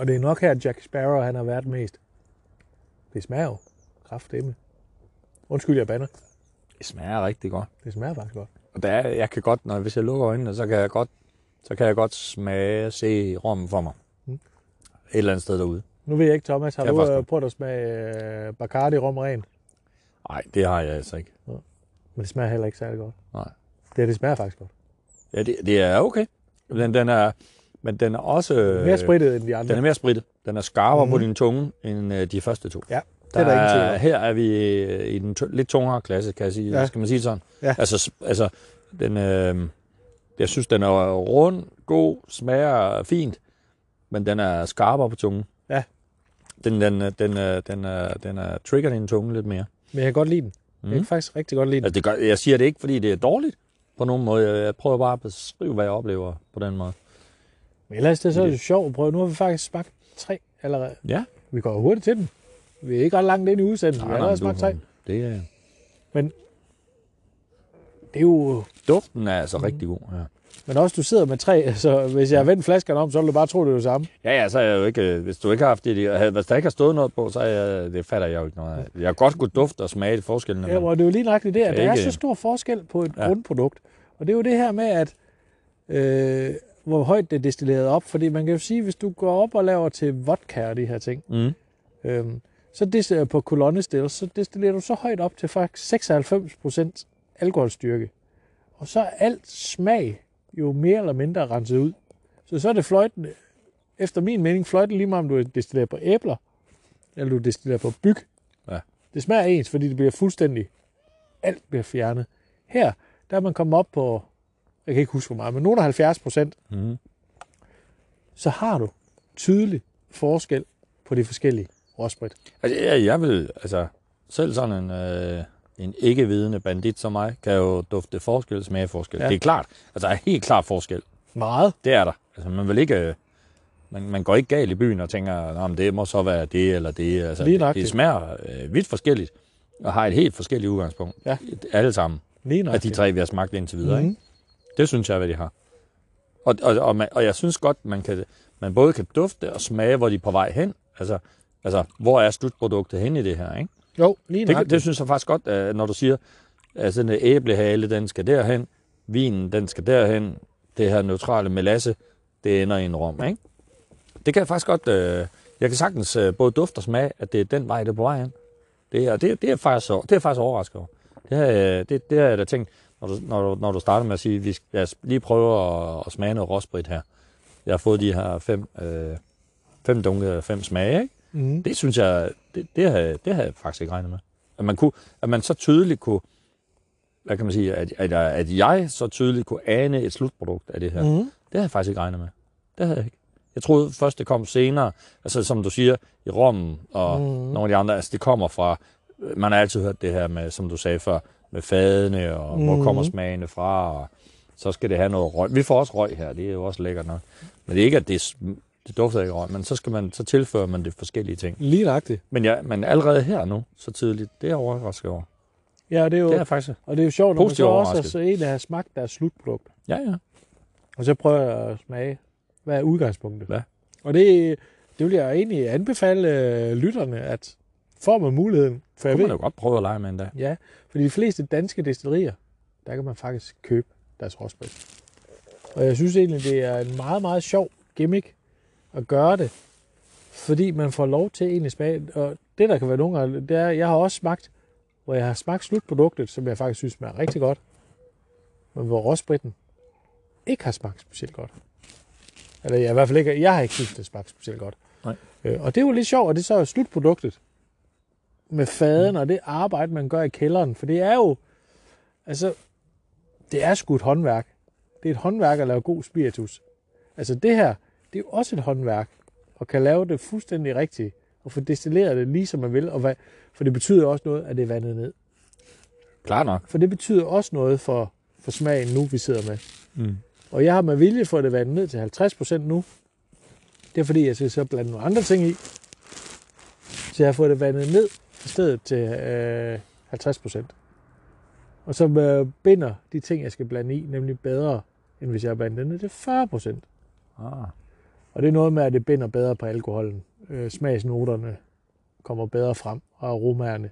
Speaker 2: Og det er nok her, Jack Sparrow han har været mest. Det smager jo kraftedeme. Undskyld, jeg bander.
Speaker 3: Det smager rigtig godt.
Speaker 2: Det smager faktisk godt.
Speaker 3: Og der er, jeg kan godt, når hvis jeg lukker øjnene, så kan jeg godt, så kan jeg godt smage, se rommen for mig.
Speaker 2: Mm.
Speaker 3: Et eller andet sted derude.
Speaker 2: Nu ved jeg ikke, Thomas, har du
Speaker 3: faktisk
Speaker 2: øh, prøvet at smage øh, Bacardi rom ren?
Speaker 3: Nej, det har jeg altså ikke.
Speaker 2: Men det smager heller ikke særlig godt.
Speaker 3: Nej.
Speaker 2: Det, det smager faktisk godt.
Speaker 3: Ja, det, det er okay. Den, den er, men den er også...
Speaker 2: Mere sprittet end de andre.
Speaker 3: Den er mere sprittet. Den er skarpere
Speaker 2: Mhm.
Speaker 3: på din tunge end øh, de første to.
Speaker 2: Ja, det er der tvivl om.
Speaker 3: Her er vi øh, i den lidt tungere klasse, kan jeg sige.
Speaker 2: Ja.
Speaker 3: Skal man sige det sådan?
Speaker 2: Ja.
Speaker 3: Altså, altså den, øh, jeg synes, den er rund, god, smager fint, men den er skarpere på tungen.
Speaker 2: Ja.
Speaker 3: Den, den, øh, den, øh, den, er, den er trigger din tunge lidt mere.
Speaker 2: Men jeg kan godt lide den. Mm. Jeg
Speaker 3: Mm.
Speaker 2: kan faktisk rigtig godt lide den.
Speaker 3: Altså, det gør, jeg siger det ikke, fordi det er dårligt på nogen måde. Jeg prøver bare at beskrive, hvad jeg oplever på den måde.
Speaker 2: Men ellers det, så er det sjovt at prøve. Nu har vi faktisk smagt tre allerede.
Speaker 3: Ja.
Speaker 2: Vi går hurtigt til den. Vi er ikke ret langt ind i udsendelsen. Vi har allerede smagt tre.
Speaker 3: det er,
Speaker 2: Det er jo...
Speaker 3: duften er altså
Speaker 2: Mm.
Speaker 3: rigtig god. Ja.
Speaker 2: Men også, du sidder med tre, så hvis jeg vendte flaskerne om, så ville du bare tro, det var det samme.
Speaker 3: Ja, ja, så er jeg jo ikke, øh, hvis du ikke har haft det, hvis der ikke har stået noget på, så er jeg, det fatter jeg jo ikke noget af. Jeg har godt kunne dufte og smage forskellene.
Speaker 2: Ja,
Speaker 3: men-
Speaker 2: og det er jo lige nøjagtigt det, at der er
Speaker 3: Ikke-
Speaker 2: så stor forskel på et.
Speaker 3: Ja.
Speaker 2: grundprodukt. Og det er jo det her med, at øh, hvor højt det er destilleret op. Fordi man kan jo sige, hvis du går op og laver til vodka og de her ting,
Speaker 3: Mm.
Speaker 2: Øhm, så destillerer på kolonne stills, så destillerer du så højt op til faktisk 96% alkoholstyrke. Og så er alt smag jo mere eller mindre renset ud. Så så er det fløjtende, efter min mening, fløjtende lige meget om du destillerer på æbler, eller du destillerer på byg.
Speaker 3: Ja.
Speaker 2: Det smager ens, fordi det bliver fuldstændig, alt bliver fjernet. Her, der er man kommet op på, jeg kan ikke huske hvor meget, men nogle af 70 procent,
Speaker 3: Mm.
Speaker 2: så har du tydelig forskel på de forskellige råsprit.
Speaker 3: Altså, jeg, jeg vil, altså, selv sådan en, øh, en ikke-vidende bandit som mig, kan jo dufte forskel, smage forskel.
Speaker 2: Ja.
Speaker 3: Det er klart. Altså, der er helt klart forskel.
Speaker 2: Meget.
Speaker 3: Det er der. Altså, man vil ikke... øh, Man, man går ikke galt i byen og tænker, at det må så være det eller det. Altså,
Speaker 2: Lige
Speaker 3: det, det smager øh, vidt forskelligt, og har et helt forskelligt udgangspunkt.
Speaker 2: Ja.
Speaker 3: Alle sammen.
Speaker 2: Lige
Speaker 3: Af de tre, vi har smagt indtil videre. Mm. Ikke? Det synes jeg, hvad de har. Og, og, og, man, og jeg synes godt, man, kan, man både kan dufte og smage, hvor de er på vej hen. Altså, altså hvor er slutproduktet hen i det her? Ikke?
Speaker 2: Jo, lige
Speaker 3: Det,
Speaker 2: nøjagtigt.
Speaker 3: det synes jeg faktisk godt, når du siger, at sådan en æblehale, den skal derhen, vinen, den skal derhen, det her neutrale melasse, det ender i en rom. Ikke? Det kan jeg faktisk godt, øh, jeg kan sagtens øh, både dufte og smage, at det er den vej, det er på vej hen. Det er, det, det er, faktisk, det er faktisk overrasket over. Det har, det, det har jeg da tænkt, når du, når, du, når du starter med at sige, vi skal lige prøve at, at smage noget råsprit her. Jeg har fået de her fem, øh, fem dunke, fem smage, ikke?
Speaker 2: Mm.
Speaker 3: Det synes jeg, det, det, har, det har jeg faktisk ikke regnet med. At man, kunne, at man så tydeligt kunne, hvad kan man sige, at, at, at jeg så tydeligt kunne ane et slutprodukt af det her. Mm. Det har jeg faktisk ikke regnet med. Det havde jeg ikke. Jeg troede først, det kom senere, altså som du siger, i Rom og mm. nogle af de andre, altså det kommer fra, man har altid hørt det her med, som du sagde før, med fadene, og mm. hvor
Speaker 2: Mhm.
Speaker 3: kommer smagene fra, og så skal det have noget røg. Vi får også røg her, det er jo også lækkert nok. Men det er ikke, at det, det dufter ikke røg, men så, skal man, så tilfører man det forskellige ting.
Speaker 2: Lige nøjagtigt.
Speaker 3: Men, ja, men allerede her nu, så tidligt, det er jeg overrasket over.
Speaker 2: Ja, det er jo,
Speaker 3: Det er faktisk.
Speaker 2: og det er jo sjovt, når man så også
Speaker 3: overrasket.
Speaker 2: så en, der har smagt deres slutprodukt.
Speaker 3: Ja, ja.
Speaker 2: Og så prøver jeg at smage, hvad er udgangspunktet.
Speaker 3: Ja.
Speaker 2: Og det, det vil jeg egentlig anbefale øh, lytterne, at får man muligheden. For jeg
Speaker 3: kunne man
Speaker 2: ved,
Speaker 3: jo godt prøve at lege med en dag.
Speaker 2: ja, for de fleste danske destillerier, der kan man faktisk købe deres rosbrit. Og jeg synes egentlig, det er en meget, meget sjov gimmick at gøre det, fordi man får lov til egentlig smage. Og det, der kan være nogle gange, det er, jeg har også smagt, hvor jeg har smagt slutproduktet, som jeg faktisk synes smager rigtig godt, men hvor rosbritten ikke har smagt specielt godt. Eller jeg, i hvert fald ikke, jeg har ikke synes, det smagt specielt godt.
Speaker 3: Nej.
Speaker 2: Øh, og det er jo lidt sjovt, og det er så slutproduktet med faden og det arbejde, man gør i kælderen. For det er jo, altså, det er sgu et håndværk. Det er et håndværk at lave god spiritus. Altså det her, det er jo også et håndværk, og kan lave det fuldstændig rigtigt, og få destilleret det lige som man vil, og hvad, for det betyder også noget, at det er vandet ned.
Speaker 3: Klart nok.
Speaker 2: For det betyder også noget for, for smagen nu, vi sidder med.
Speaker 3: Mm.
Speaker 2: Og jeg har med vilje fået det vandet ned til 50% nu. Det er fordi, jeg skal så blande nogle andre ting i. Så jeg har fået det vandet ned stedet til øh, 50%. Og så øh, binder de ting, jeg skal blande i, nemlig bedre, end hvis jeg har blandet det til 40%.
Speaker 3: Ah.
Speaker 2: Og det er noget med, at det binder bedre på alkoholen. Øh, smagsnoterne kommer bedre frem, og aromaerne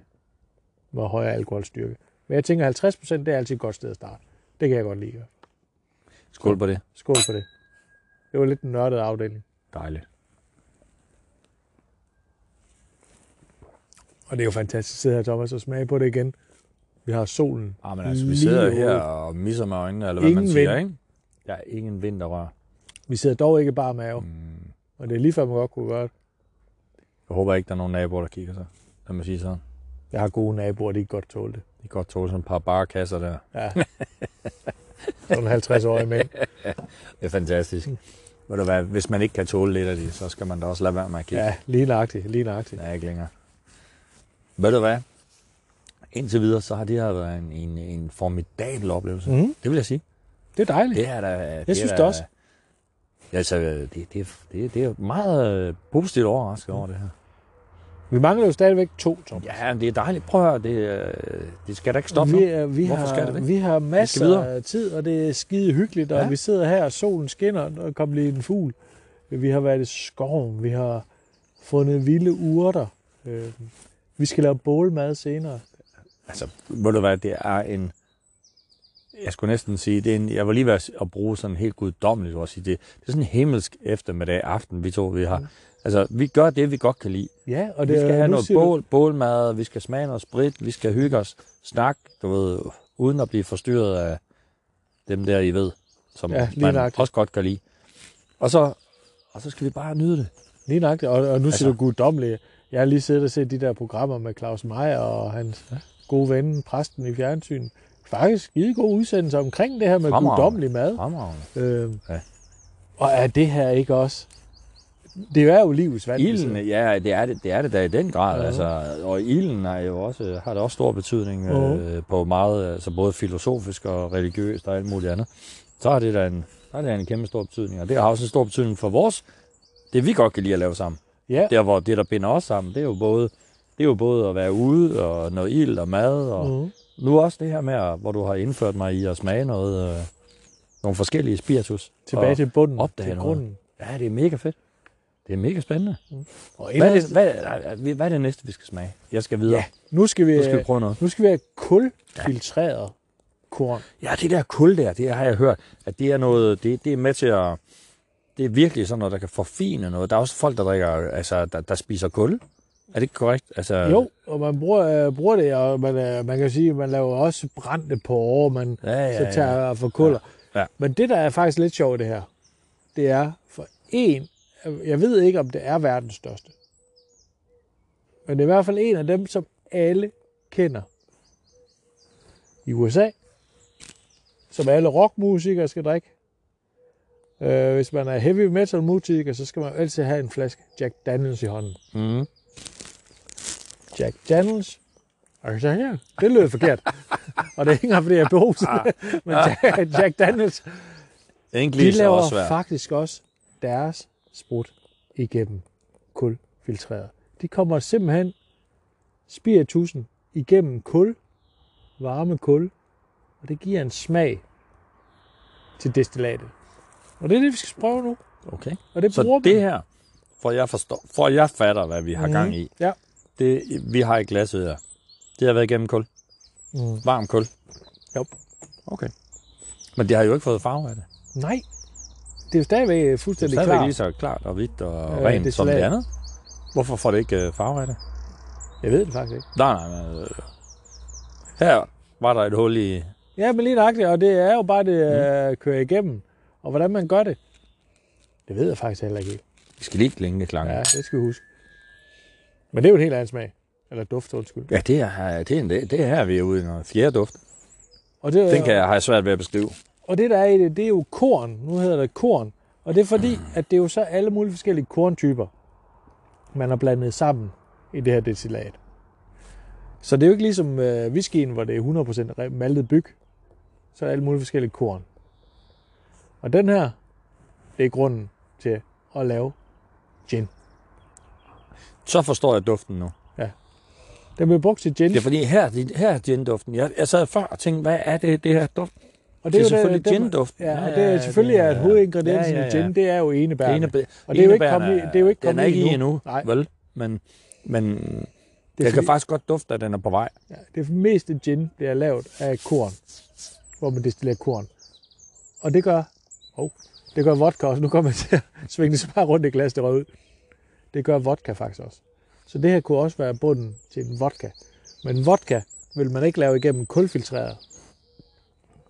Speaker 2: med højere alkoholstyrke. Men jeg tænker, 50% det er altid et godt sted at starte. Det kan jeg godt lide.
Speaker 3: Skål på det.
Speaker 2: Skål for det. Det var lidt en nørdet afdeling.
Speaker 3: Dejligt.
Speaker 2: Og det er jo fantastisk at sidde her, Thomas, og smage på det igen. Vi har solen.
Speaker 3: Ah, men altså, vi sidder her og misser med øjnene, eller hvad
Speaker 2: Ingen
Speaker 3: man siger,
Speaker 2: vind.
Speaker 3: ikke? Der er ingen vind, der rører.
Speaker 2: Vi sidder dog ikke bare mave,
Speaker 3: Mm.
Speaker 2: og det er lige før, man godt kunne gøre det.
Speaker 3: Jeg håber ikke, der er nogen naboer, der kigger sig. Lad mig sige sådan.
Speaker 2: Jeg har gode naboer, de kan godt tåle det.
Speaker 3: De kan godt tåle sådan et par barekasser der.
Speaker 2: Ja. Sådan en 50-årig mænd.
Speaker 3: Det er fantastisk. Ved du hvad, hvis man ikke kan tåle lidt af det, så skal man da også lade være med at kigge.
Speaker 2: Ja, lige nøjagtigt, lige nøjagtigt.
Speaker 3: Er ikke længere. Ved du hvad? Indtil videre, så har det her været en, en, en formidabel oplevelse. Mm. Det vil jeg sige.
Speaker 2: det er dejligt.
Speaker 3: Det er da... Jeg det
Speaker 2: synes
Speaker 3: er
Speaker 2: det også.
Speaker 3: Altså, det, det, det, det er meget øh, positivt overrasket over det her.
Speaker 2: Vi mangler jo stadigvæk to, Thomas.
Speaker 3: Ja, det er dejligt. Prøv at høre, det, øh, det skal da ikke stoppe
Speaker 2: vi,
Speaker 3: nu.
Speaker 2: vi,
Speaker 3: Hvorfor
Speaker 2: har,
Speaker 3: skal det det?
Speaker 2: vi har masser af tid, og det er skide hyggeligt, og
Speaker 3: Ja.
Speaker 2: vi sidder her, og solen skinner, og kom lige en fugl. Vi har været i skoven, vi har fundet vilde urter. Vi skal lave bålmad senere.
Speaker 3: Altså, ved du hvad, det er en... Jeg skulle næsten sige, det er en, jeg var lige ved at- bruge sådan helt guddommeligt at sige, det, det er sådan en himmelsk eftermiddag aften, vi to vi har. Altså, vi gør det, vi godt kan lide.
Speaker 2: Ja, og det
Speaker 3: vi skal have noget
Speaker 2: du-
Speaker 3: bål, bålmad, vi skal smage noget sprit, vi skal hygge os, snakke, du ved, uden at blive forstyrret af dem der, I ved, som
Speaker 2: Ja,
Speaker 3: man
Speaker 2: nøjagtigt.
Speaker 3: også godt kan lide. Og så, og så skal vi bare nyde det.
Speaker 2: Lige nok, og, og nu
Speaker 3: Altså-
Speaker 2: siger du guddommeligt. Jeg har lige siddet og set de der programmer med Claus Meier og hans ja. gode ven, præsten i fjernsyn. Faktisk skide gode udsendelser omkring det her med guddommelig mad.
Speaker 3: Fremragende.
Speaker 2: Øh,
Speaker 3: Ja.
Speaker 2: Og er det her ikke også? Det er jo livets vand.
Speaker 3: Ilden, ja, det er det, det er det da i den grad.
Speaker 2: Ja.
Speaker 3: Altså, og ilden er jo også, har da også stor betydning
Speaker 2: Ja.
Speaker 3: øh, på meget, altså både filosofisk og religiøst og alt muligt andet. Så har det da en, så har det en kæmpe stor betydning. Og det har også en stor betydning for vores, det vi godt kan lide at lave sammen.
Speaker 2: Ja,
Speaker 3: Der hvor det, der binder os sammen, det er jo både, det er jo både at være ude og noget ild og mad. Og
Speaker 2: Mhm.
Speaker 3: nu også det her med, at- hvor du har indført mig i at smage noget, øh, nogle forskellige spiritus.
Speaker 2: tilbage til bunden,
Speaker 3: opdage
Speaker 2: til
Speaker 3: noget.
Speaker 2: grunden.
Speaker 3: Ja, det er mega fedt. Det er mega spændende.
Speaker 2: Og
Speaker 3: Hvad er, det, hvad, hvad, hvad er det næste, vi skal smage? Jeg skal videre.
Speaker 2: Ja, nu skal vi,
Speaker 3: Nu skal vi prøve noget.
Speaker 2: nu skal vi have kulfiltreret korn.
Speaker 3: Ja, det der kul der, det har jeg hørt, at det er noget, det, det er med til at, det er virkelig sådan noget, der kan forfine noget. Der er også folk, der drikker, altså, der, der spiser kul. Er det ikke korrekt? Altså,
Speaker 2: Jo, og man bruger, øh, bruger det, og man, øh, man kan sige, at man laver også brændte på år, man
Speaker 3: Ja, ja,
Speaker 2: så
Speaker 3: ja.
Speaker 2: tager for kuller.
Speaker 3: Ja.
Speaker 2: Men det, der er faktisk lidt sjovt i det her, det er for en, jeg ved ikke, om det er verdens største, men det er i hvert fald en af dem, som alle kender i USA, som alle rockmusikere skal drikke. Øh, hvis man er heavy metal musiker, så skal man altid have en flaske Jack Daniels i hånden.
Speaker 3: Mm.
Speaker 2: Jack Daniels. Og så, ja, det lød forkert. og det er ikke engang, fordi jeg er beruset. men Jack, Jack Daniels, de
Speaker 3: English er
Speaker 2: laver
Speaker 3: også
Speaker 2: faktisk også deres sprut igennem kulfiltreret. De kommer simpelthen spiritusen igennem kul, varme kul, og det giver en smag til destillatet. Og det er det, vi skal prøve nu.
Speaker 3: Okay.
Speaker 2: Og det
Speaker 3: Så
Speaker 2: bruger
Speaker 3: det
Speaker 2: man.
Speaker 3: her, for jeg forstår, for jeg fatter, hvad vi har
Speaker 2: Mhm.
Speaker 3: gang i,
Speaker 2: Ja.
Speaker 3: det vi har i glasset her, det har været igennem kul.
Speaker 2: Mm.
Speaker 3: Varm kul.
Speaker 2: Jo.
Speaker 3: Okay. Men det har jo ikke fået farve af det.
Speaker 2: Nej. Det er jo stadigvæk
Speaker 3: Det er
Speaker 2: fuldstændig
Speaker 3: stadigvæk
Speaker 2: klart.
Speaker 3: lige så klart og hvidt og
Speaker 2: Øh,
Speaker 3: rent
Speaker 2: det
Speaker 3: som det andet. Hvorfor får det ikke øh, farve af det?
Speaker 2: Jeg ved det faktisk ikke.
Speaker 3: Nej, nej, men, øh, her var der et hul i...
Speaker 2: Ja, men lige nøjagtigt, og det er jo bare det mm. kører igennem. Og hvordan man gør det, det ved jeg faktisk heller ikke helt.
Speaker 3: Vi skal lige klinge klangen.
Speaker 2: Ja, det skal vi huske. Men det er jo en helt anden smag. Eller duft, undskyld.
Speaker 3: ja, det er, det er, det, det er her, vi er ude i noget fjerde duft.
Speaker 2: Og det,
Speaker 3: Den kan jeg have svært ved at beskrive.
Speaker 2: Og det, der er i det, det er jo korn. Nu hedder det korn. Og det er fordi, at det er jo så alle mulige forskellige korntyper, man har blandet sammen i det her destillat. Så det er jo ikke ligesom øh, whiskyen, hvor det er 100% re- maltet byg. Så er der alle mulige forskellige korn. Og den her, det er grunden til at lave gin.
Speaker 3: Så forstår jeg duften nu.
Speaker 2: Den bliver brugt til gin.
Speaker 3: Det er fordi, her, er- her er gin-duften. Jeg, jeg sad før og tænkte, hvad er det, det her duft?
Speaker 2: og
Speaker 3: det er
Speaker 2: jo
Speaker 3: selvfølgelig
Speaker 2: den-
Speaker 3: gin-duften.
Speaker 2: Ja, og
Speaker 3: Ja,
Speaker 2: det er
Speaker 3: ja,
Speaker 2: selvfølgelig,
Speaker 3: det er-
Speaker 2: at hovedingrediensen
Speaker 3: ja, ja,
Speaker 2: i
Speaker 3: ja.
Speaker 2: gin, det er jo enebærne.
Speaker 3: Enebær-
Speaker 2: Og det er jo ikke
Speaker 3: enebærne
Speaker 2: kommet i- det er jo ikke
Speaker 3: Den er
Speaker 2: kommet i
Speaker 3: ikke i
Speaker 2: endnu.
Speaker 3: endnu,
Speaker 2: Nej.
Speaker 3: vel? Men, men
Speaker 2: Det er
Speaker 3: jeg kan
Speaker 2: fordi-
Speaker 3: faktisk godt dufte, at den er på vej.
Speaker 2: Ja, det meste gin bliver lavet af korn, hvor man destillerer korn. Og det gør, oh, det gør vodka også. Nu kommer jeg til at svinge det så bare rundt i glas, det rød ud. Det gør vodka faktisk også. Så det her kunne også være bunden til en vodka. Men vodka vil man ikke lave igennem kulfiltreret.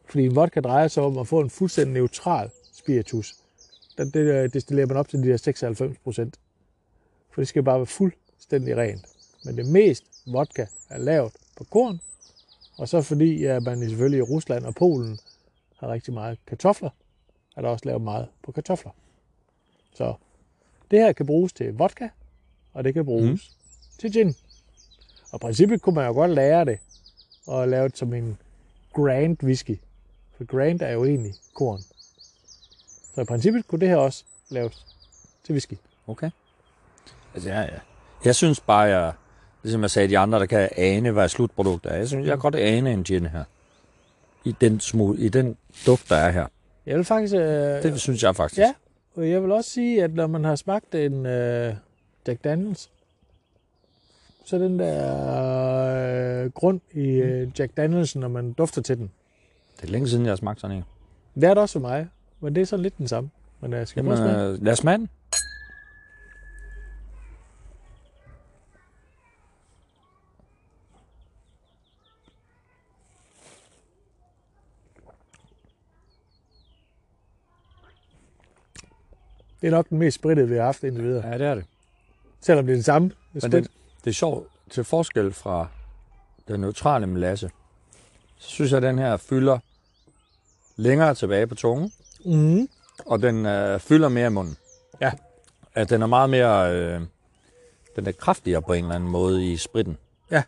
Speaker 2: Fordi vodka drejer sig om at få en fuldstændig neutral spiritus. Den, det øh, destillerer man op til de der 96 procent. For det skal bare være fuldstændig rent. Men det mest vodka er lavet på korn, og så fordi ja, man selvfølgelig i Rusland og Polen har rigtig meget kartofler, er der også lavet meget på kartofler. Så det her kan bruges til vodka, og det kan bruges mm. til gin. Og i princippet kunne man jo godt lære det, og lave det som en Grand whisky. For Grand er jo egentlig korn. Så i princippet kunne det her også laves til whisky.
Speaker 3: Okay. Altså, ja, ja. Jeg synes bare, jeg, ligesom jeg sagde, de andre, der kan ane, hvad slutproduktet er. Jeg synes, jeg kan godt ane en gin her. I den, smule, i den duft, der er her.
Speaker 2: Jeg vil faktisk... Øh,
Speaker 3: Det synes jeg faktisk.
Speaker 2: Ja, og jeg vil også sige, at når man har smagt en øh, Jack Daniels, så den der øh, grund i øh, Jack Daniels, når man dufter til den.
Speaker 3: Det er længe siden, jeg har smagt sådan en.
Speaker 2: Det er det også for mig, men det er sådan lidt den samme. Men jeg skal
Speaker 3: Jamen, øh, lad os smage den.
Speaker 2: Det er nok den mest sprittede, vi har haft indtil videre.
Speaker 3: Ja, det er det.
Speaker 2: Selvom det er den samme.
Speaker 3: Men
Speaker 2: sprit.
Speaker 3: det, det er sjovt, til forskel fra den neutrale melasse, så synes jeg, at den her fylder længere tilbage på tungen,
Speaker 2: Mm-hmm.
Speaker 3: og den øh, fylder mere i munden.
Speaker 2: Ja.
Speaker 3: At den er meget mere... Øh, den er kraftigere på en eller anden måde i spritten.
Speaker 2: Ja.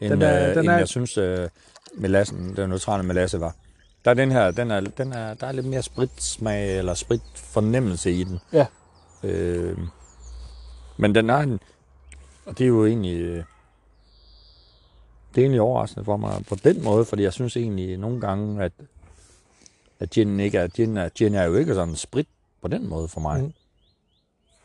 Speaker 3: End,
Speaker 2: Den er-
Speaker 3: er, øh,
Speaker 2: den
Speaker 3: end
Speaker 2: er-
Speaker 3: jeg synes, øh, melassen, den neutrale melasse var. Der er den her, den er, den er, der er lidt mere spritsmag eller spritfornemmelse i den.
Speaker 2: Ja.
Speaker 3: Øh, men den er en, og det er jo egentlig, det er egentlig overraskende for mig på den måde, fordi jeg synes egentlig nogle gange, at, at gin ikke er, gin er, gin er jo ikke sådan sprit på den måde for mig.
Speaker 2: Mm.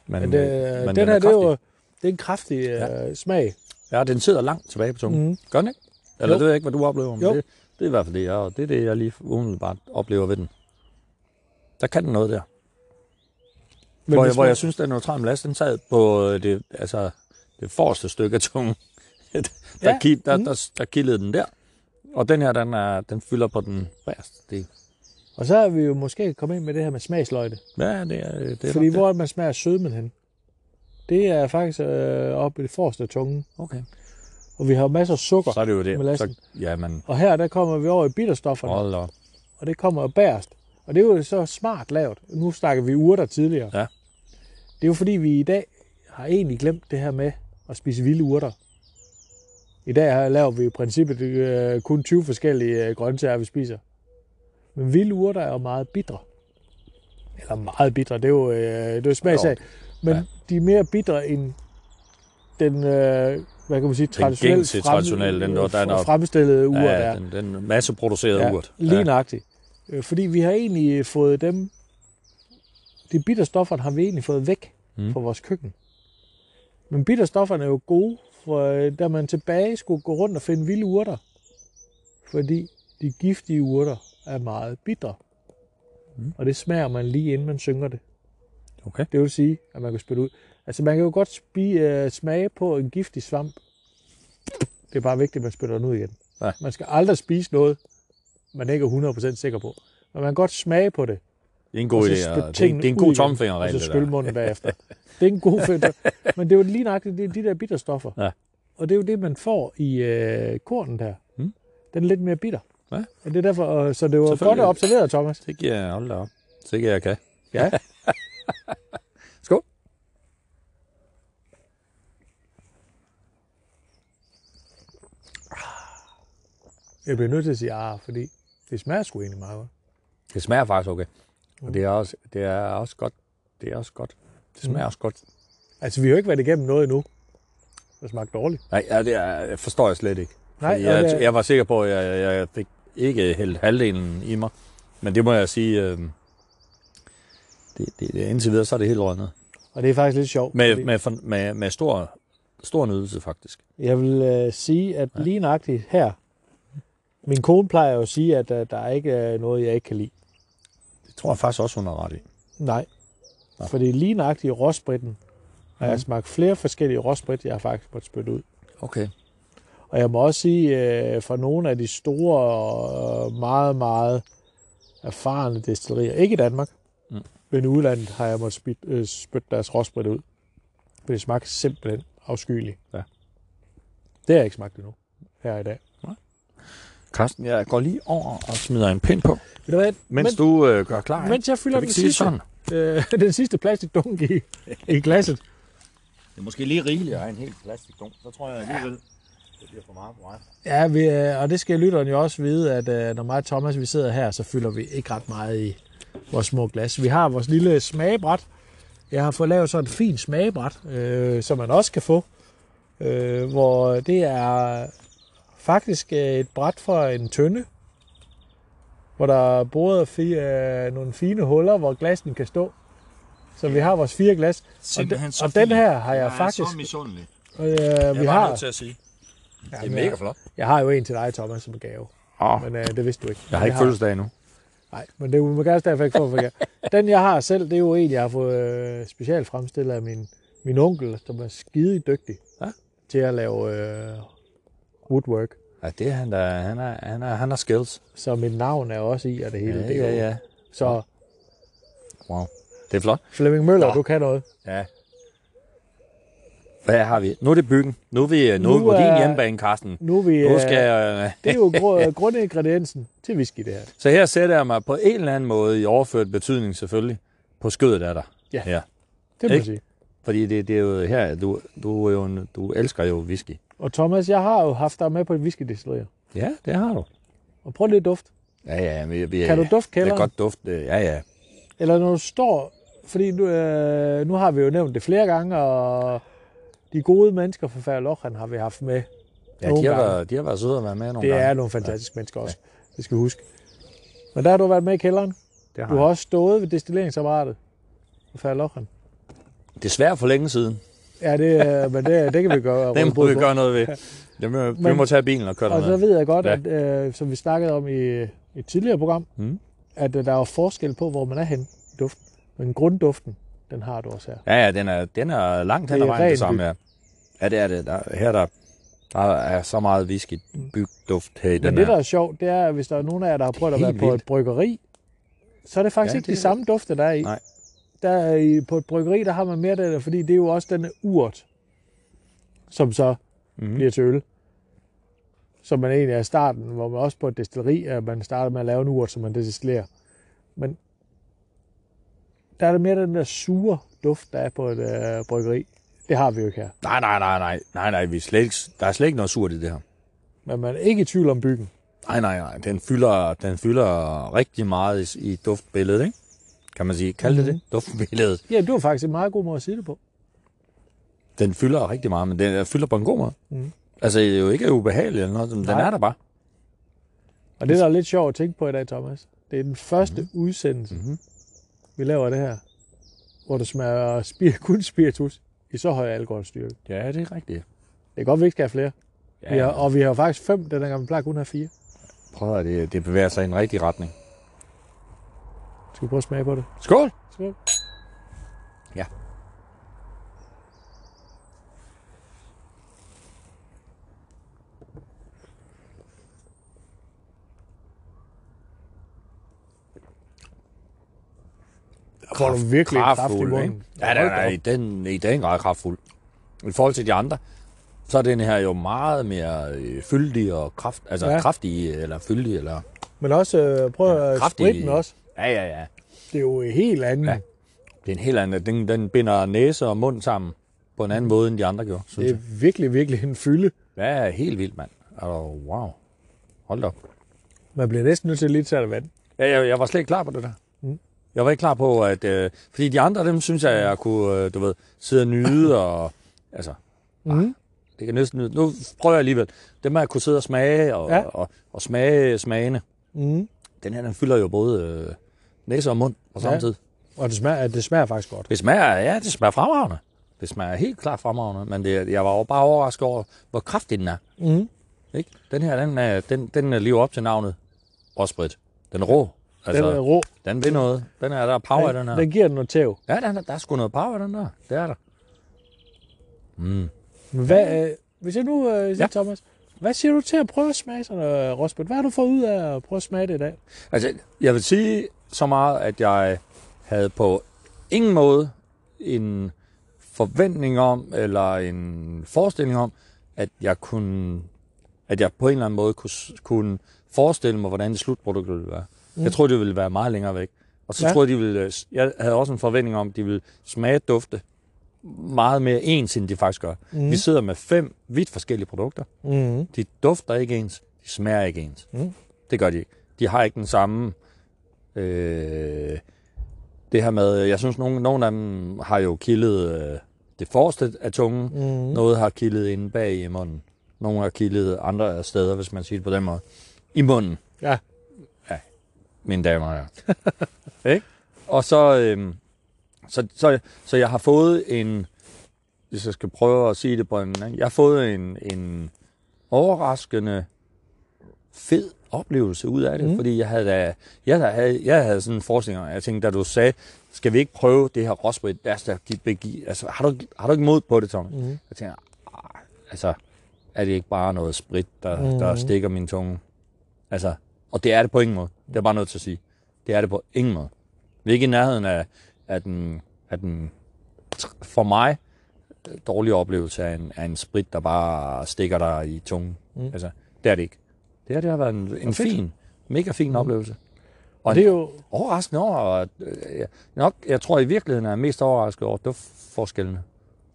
Speaker 3: Men,
Speaker 2: Men, det,
Speaker 3: øh, men
Speaker 2: den her, det er jo det er en kraftig øh, smag.
Speaker 3: Ja, den sidder langt tilbage på tungen. Mm. Gør den ikke? Eller
Speaker 2: Jo.
Speaker 3: det ved jeg ikke, hvad du oplever, men
Speaker 2: Jo.
Speaker 3: det, det er i hvert fald det, jeg, det er det, jeg lige umiddelbart oplever ved den. Der kan den noget der.
Speaker 2: Men
Speaker 3: hvor, jeg, hvor jeg synes, den neutrale melasse, den sad på øh, det, altså, det forreste stykke af tungen. der,
Speaker 2: Ja.
Speaker 3: ja. der,
Speaker 2: Mhm.
Speaker 3: der, der, der kildede den der. Og den her, den, er, den fylder på den bagerste del.
Speaker 2: Og så er vi jo måske kommet ind med det her med smagsløjde.
Speaker 3: Ja, det er, det er
Speaker 2: Fordi
Speaker 3: nok
Speaker 2: hvor det, man smager sødmen hen? Det er faktisk øh, oppe i det forreste af tungen.
Speaker 3: det. Okay.
Speaker 2: Og vi har masser af sukker.
Speaker 3: Så er det jo det. Så, ja, men
Speaker 2: Og her der kommer vi over i bitterstofferne.
Speaker 3: hold op.
Speaker 2: Og det kommer bærst. Og det er jo så smart lavet. Nu snakker vi urter tidligere.
Speaker 3: Ja.
Speaker 2: Det er jo fordi, vi i dag har egentlig glemt det her med at spise vilde urter. I dag laver vi i princippet øh, kun 20 forskellige øh, grøntsager, vi spiser. Men vilde urter er jo meget bitre. Eller meget bitre, det er jo, øh, det er jo smagssag. Men. Ja. de er mere bitre end den, øh, hvad kan man sige, traditionelle,
Speaker 3: gængse traditionelle, den der- der er der-
Speaker 2: fremstillede ur, der
Speaker 3: Ja,
Speaker 2: er.
Speaker 3: den, den masseproducerede
Speaker 2: Ja,
Speaker 3: urt.
Speaker 2: lige
Speaker 3: Ja.
Speaker 2: nøjagtigt. Øh, Fordi vi har egentlig fået dem de bitterstofferne har vi egentlig fået væk
Speaker 3: Mm.
Speaker 2: fra vores køkken. Men bitterstofferne er jo gode, for øh, da man tilbage skulle gå rundt og finde vilde urter. Fordi de giftige urter er meget bitre.
Speaker 3: Mm.
Speaker 2: Og det smager man lige inden man synker det.
Speaker 3: Okay.
Speaker 2: Det vil sige, at man kan spytte ud. Altså man kan jo godt spi, øh, smage på en giftig svamp. Det er bare vigtigt, at man spytter den ud igen.
Speaker 3: Ja.
Speaker 2: Man skal aldrig spise noget, man ikke er 100% sikker på. Men man kan godt smage på det.
Speaker 3: Det er en god
Speaker 2: og
Speaker 3: idé. og Det er, det er en god tomfingerregel,
Speaker 2: Og
Speaker 3: det
Speaker 2: så skylle
Speaker 3: der.
Speaker 2: munden bagefter. Det er en god fedt. Men det er jo lige nøjagtigt det er de der bitterstoffer.
Speaker 3: Ja.
Speaker 2: Og det er jo det, man får i øh, kornen der.
Speaker 3: Mm.
Speaker 2: Den er lidt mere bitter.
Speaker 3: Ja.
Speaker 2: Og det er derfor, øh, så det var godt observeret, Thomas.
Speaker 3: Det giver jeg, op. Så ikke jeg kan.
Speaker 2: Ja.
Speaker 3: Skål.
Speaker 2: Jeg bliver nødt til at sige ah, fordi det smager sgu egentlig meget godt.
Speaker 3: Det smager faktisk okay. Og det er også, det er også godt. Det er også godt. Det smager
Speaker 2: Mm.
Speaker 3: også godt.
Speaker 2: Altså, vi har jo ikke været igennem noget endnu, der smagte dårligt.
Speaker 3: Nej, ja, det er, forstår jeg slet ikke.
Speaker 2: Nej,
Speaker 3: Fordi jeg,
Speaker 2: det-
Speaker 3: jeg var sikker på, at jeg, jeg fik ikke hældt halvdelen i mig. Men det må jeg sige, øh, det, det, det, indtil videre, så er det helt rådnet.
Speaker 2: Og det er faktisk lidt sjovt.
Speaker 3: Med,
Speaker 2: fordi
Speaker 3: med, med, med stor, stor nydelse, faktisk.
Speaker 2: Jeg vil øh, sige, at lige nøjagtigt her, min kone plejer jo at sige, at der er ikke er noget, jeg ikke kan lide.
Speaker 3: Det tror jeg faktisk også, hun har ret i.
Speaker 2: Nej.
Speaker 3: Nå.
Speaker 2: Fordi lige nøjagtigt i råspritten, har jeg
Speaker 3: Mhm.
Speaker 2: smagt flere forskellige råsprit, jeg har faktisk måtte spytte ud.
Speaker 3: Okay.
Speaker 2: Og jeg må også sige, øh, for nogle af de store, og meget, meget erfarne destillerier, ikke i Danmark,
Speaker 3: Mm.
Speaker 2: mm. men i udlandet har jeg måttet spytte, øh, spytte deres råsprit ud. For det smagte simpelthen afskyeligt.
Speaker 3: Ja.
Speaker 2: Det har jeg ikke smagt endnu her i dag.
Speaker 3: Carsten, jeg går lige over og smider en pind på,
Speaker 2: Ved du hvad?
Speaker 3: mens
Speaker 2: Men-
Speaker 3: du øh, gør klar.
Speaker 2: Mens jeg fylder
Speaker 3: kan vi
Speaker 2: den
Speaker 3: ikke sige det
Speaker 2: sidste,
Speaker 3: sådan?
Speaker 2: øh, den sidste plastikdunk i, i glasset.
Speaker 3: Det er måske lige rigeligt at have en helt plastikdunk. Så tror jeg alligevel, det bliver for meget for mig.
Speaker 2: Ja, vi, øh, og det skal lytteren jo også vide, at øh, når mig og Thomas vi sidder her, så fylder vi ikke ret meget i vores små glas. Vi har vores lille smagebræt. Jeg har fået lavet sådan et fint smagebræt, øh, som man også kan få. Øh, hvor det er faktisk øh, et bræt for en tønde, hvor der er boret fi, øh, nogle fine huller, hvor glassen kan stå. Så vi har vores fire glas.
Speaker 3: Simpelthen
Speaker 2: og,
Speaker 3: så
Speaker 2: og den her har jeg,
Speaker 3: Jeg er
Speaker 2: faktisk...
Speaker 3: så misundelig.
Speaker 2: Øh,
Speaker 3: Jeg
Speaker 2: vi
Speaker 3: er bare
Speaker 2: har,
Speaker 3: nødt til at sige. Det er mega
Speaker 2: jeg,
Speaker 3: flot.
Speaker 2: jeg har jo en til dig, Thomas, som gave.
Speaker 3: Oh,
Speaker 2: Men øh, det vidste du ikke.
Speaker 3: jeg har ikke fødselsdag endnu.
Speaker 2: Nej, men det må gerne derfor ikke få for. Den, jeg har selv, det er jo en, jeg har fået øh, specielt fremstillet af min, min onkel, som er skide dygtig
Speaker 3: Ja.
Speaker 2: til at lave øh, woodwork.
Speaker 3: Ja, det er han der. Han er, han er, han har skills.
Speaker 2: Så mit navn er også i, og det hele.
Speaker 3: Ja,
Speaker 2: det
Speaker 3: ja, ja.
Speaker 2: Så
Speaker 3: Wow. Det er flot.
Speaker 2: Flemming Møller,
Speaker 3: Nå.
Speaker 2: du kan noget.
Speaker 3: Ja. Hvad har vi? Nu er det byggen. Nu er vi nu,
Speaker 2: Nu
Speaker 3: er din hjemmebane, Carsten.
Speaker 2: Nu er vi,
Speaker 3: Nu
Speaker 2: øh,
Speaker 3: skal jeg...
Speaker 2: det er jo gru- grundingrediensen til whisky, det her.
Speaker 3: Så her sætter jeg mig på en eller anden måde, i overført betydning selvfølgelig, på skødet af dig.
Speaker 2: Ja.
Speaker 3: ja.
Speaker 2: Det må jeg sige.
Speaker 3: Fordi det, det er jo her, du, du, er jo, en- du elsker jo whisky.
Speaker 2: Og Thomas, jeg har jo haft dig med på et whiskydestillerier.
Speaker 3: Ja, det har du.
Speaker 2: Og prøv lige at duft.
Speaker 3: Ja, ja. Vi, vi,
Speaker 2: Kan du dufte
Speaker 3: Jeg
Speaker 2: kælderen?
Speaker 3: kan godt dufte. Ja, ja.
Speaker 2: Eller når du står, fordi nu, øh, nu har vi jo nævnt det flere gange, og de gode mennesker fra Færlochan har vi haft med.
Speaker 3: Ja,
Speaker 2: Nogle
Speaker 3: de har,
Speaker 2: gange.
Speaker 3: været, de har været søde at være med nogle
Speaker 2: Det
Speaker 3: gange.
Speaker 2: er nogle fantastiske ja. mennesker også. Det skal vi huske. Men der har du været med i kælderen.
Speaker 3: Det har
Speaker 2: Du har
Speaker 3: jeg.
Speaker 2: også stået ved destilleringsapparatet på Færlochan.
Speaker 3: Desværre for længe siden.
Speaker 2: Ja, det, øh, men det, det kan vi gøre.
Speaker 3: Det må vi
Speaker 2: på.
Speaker 3: gøre noget ved. Det må, vi
Speaker 2: Men-
Speaker 3: må tage bilen og køre
Speaker 2: Og så ved jeg godt,
Speaker 3: Ja.
Speaker 2: at, øh, som vi snakkede om i et tidligere program,
Speaker 3: Mm.
Speaker 2: at øh, der er forskel på, hvor man er henne i duften. Men grundduften, den har du også her.
Speaker 3: Ja, ja, den er, den er langt hen ad vejen det samme, ja. Ja, det er det. Der, her der, der er så meget whisky bygduft her i
Speaker 2: Men
Speaker 3: den
Speaker 2: det,
Speaker 3: her.
Speaker 2: der er sjovt, det er, at hvis der er nogen af jer, der har prøvet at være på
Speaker 3: vildt.
Speaker 2: et bryggeri, så er det faktisk
Speaker 3: Ja,
Speaker 2: ikke
Speaker 3: det
Speaker 2: de samme dufte, der er i.
Speaker 3: Nej.
Speaker 2: Der er på et bryggeri, der har man mere det, der, fordi det er jo også den urt, som så mm. bliver til øl. Som man egentlig er i starten, hvor man også på et destilleri, at man starter med at lave en urt, som man destillerer. Men der er det mere den der sure duft, der er på et øh, bryggeri. Det har vi jo ikke her.
Speaker 3: Nej, nej, nej, nej, nej, nej, vi er slet ikke, der er slet ikke noget surt i det her.
Speaker 2: Men man er ikke i tvivl om byggen.
Speaker 3: Nej, nej, nej, den fylder, den fylder rigtig meget i, i duftbilledet, ikke? Kan man sige, kald det
Speaker 2: Mhm.
Speaker 3: det, duftbilledet.
Speaker 2: Ja, det var faktisk en meget god måde at sige det på.
Speaker 3: Den fylder rigtig meget, men den fylder på en god måde.
Speaker 2: Mhm.
Speaker 3: Altså, det er jo ikke ubehageligt eller noget, men den
Speaker 2: Nej.
Speaker 3: er der bare.
Speaker 2: Og det, der er lidt sjovt at tænke på i dag, Thomas, det er den første mm. udsendelse,
Speaker 3: Mhm.
Speaker 2: vi laver det her. hvor det smager spir, kun spiritus i så høj alkoholstyrke.
Speaker 3: Ja, det er rigtigt.
Speaker 2: Det er godt, vi ikke skal have flere.
Speaker 3: Ja,
Speaker 2: Vi har, og vi har faktisk fem, den gang vi plejer kun at have fire.
Speaker 3: prøv at det, det bevæger sig i en rigtig retning.
Speaker 2: Skal vi prøve at smage på det?
Speaker 3: Skål!
Speaker 2: Skål.
Speaker 3: Ja.
Speaker 2: Der får du virkelig kraft i
Speaker 3: Kraftfuld,
Speaker 2: munden.
Speaker 3: ikke? Ja, den er i den, i den grad kraftfuld. I forhold til de andre, så er den her jo meget mere øh, fyldig og kraft, altså
Speaker 2: Ja.
Speaker 3: ja. kraftig, eller fyldig, eller...
Speaker 2: Men også, øh, prøv at
Speaker 3: Kraftig.
Speaker 2: spritten også.
Speaker 3: Ja, ja, ja.
Speaker 2: Det er jo helt anden.
Speaker 3: Ja. Det er en helt anden. Den, den binder næse og mund sammen på en anden måde, end de andre gjorde, synes
Speaker 2: Det er
Speaker 3: jeg.
Speaker 2: virkelig, virkelig en fylde.
Speaker 3: Ja, helt vildt, mand. Altså, wow. Hold da op.
Speaker 2: Man bliver næsten nødt til lige tage det vand.
Speaker 3: Ja, jeg, jeg var slet ikke klar på det der.
Speaker 2: Mm.
Speaker 3: Jeg var ikke klar på, at... Øh, fordi de andre, dem synes jeg, jeg kunne, øh, du ved, sidde og nyde, og... Altså,
Speaker 2: Mm.
Speaker 3: det kan næsten nyde. Nu prøver jeg alligevel. Det med at kunne sidde og smage, og,
Speaker 2: Ja.
Speaker 3: ja. og, og smage smagene.
Speaker 2: Mm.
Speaker 3: Den her, den fylder jo både øh, næse og mund på samme
Speaker 2: Ja.
Speaker 3: tid.
Speaker 2: Og det smager, det smager faktisk godt.
Speaker 3: Det smager, ja, det smager fremragende. Det smager helt klart fremragende, men det, jeg var bare overrasket over, hvor kraftig den er.
Speaker 2: Mm.
Speaker 3: Ikke? Den her, den, er, den, den lever op til navnet Råsprit. Den er rå.
Speaker 2: Altså, den er rå.
Speaker 3: den vil noget. Den er, der er power i den her.
Speaker 2: Den giver den noget tæv.
Speaker 3: Ja, der, er- der er sgu noget power den der. Det er der. Mm.
Speaker 2: Hvad, øh, hvis jeg nu øh, siger,
Speaker 3: Ja.
Speaker 2: Thomas, hvad siger du til at prøve at smage sådan noget råsprit? Hvad har du fået ud af at prøve at smage det i dag?
Speaker 3: Altså, jeg vil sige så meget, at jeg havde på ingen måde en forventning om, eller en forestilling om, at jeg kunne, at jeg på en eller anden måde kunne, kunne forestille mig, hvordan det slutprodukt ville være. Mm. Jeg troede, det ville være meget længere væk. Og så
Speaker 2: Ja.
Speaker 3: troede jeg, de ville, jeg havde også en forventning om, at de ville smage dufte meget mere ens, end de faktisk gør. Mm. Vi sidder med fem vidt forskellige produkter.
Speaker 2: Mm.
Speaker 3: De dufter ikke ens, de smager ikke ens.
Speaker 2: Mm.
Speaker 3: Det gør de ikke. De har ikke den samme... Øh, det her med, jeg synes, nogle, nogle af dem har jo kildet øh, det forreste af tungen.
Speaker 2: Mm.
Speaker 3: Noget har kildet inde bag i munden. Nogle har kildet andre steder, hvis man siger det på den måde. I munden,
Speaker 2: Ja.
Speaker 3: mine damer og herrer. ikke? Og så, øhm, så, så, så jeg har fået en, hvis jeg skal prøve at sige det på en jeg har fået en, en overraskende fed oplevelse ud af det,
Speaker 2: Mm.
Speaker 3: fordi jeg havde, da, jeg, havde, jeg havde sådan en forestilling, om- jeg tænkte, da du sagde, skal vi ikke prøve det her råsprit, da begive, altså, har du, har du ikke mod på det, Tom?
Speaker 2: Mm.
Speaker 3: Jeg tænker, "Ah, altså, er det ikke bare noget sprit, der,
Speaker 2: Mhm.
Speaker 3: mm. der stikker min tunge? Altså, og det er det på ingen måde. Det er bare nødt til at sige. Det er det på ingen måde. Vi er ikke i nærheden af, af, den, af den, for mig, dårlige oplevelse af en, af en sprit, der bare stikker dig i tungen.
Speaker 2: Mm.
Speaker 3: Mm. Altså, det er det ikke. Det her, det har været en, en
Speaker 2: fedt.
Speaker 3: fin, mega fin
Speaker 2: Mm.
Speaker 3: mm. oplevelse.
Speaker 2: Og det er jo,
Speaker 3: Overraskende over, at, øh, jeg- nok, jeg tror i virkeligheden er jeg mest overrasket over duftforskellene.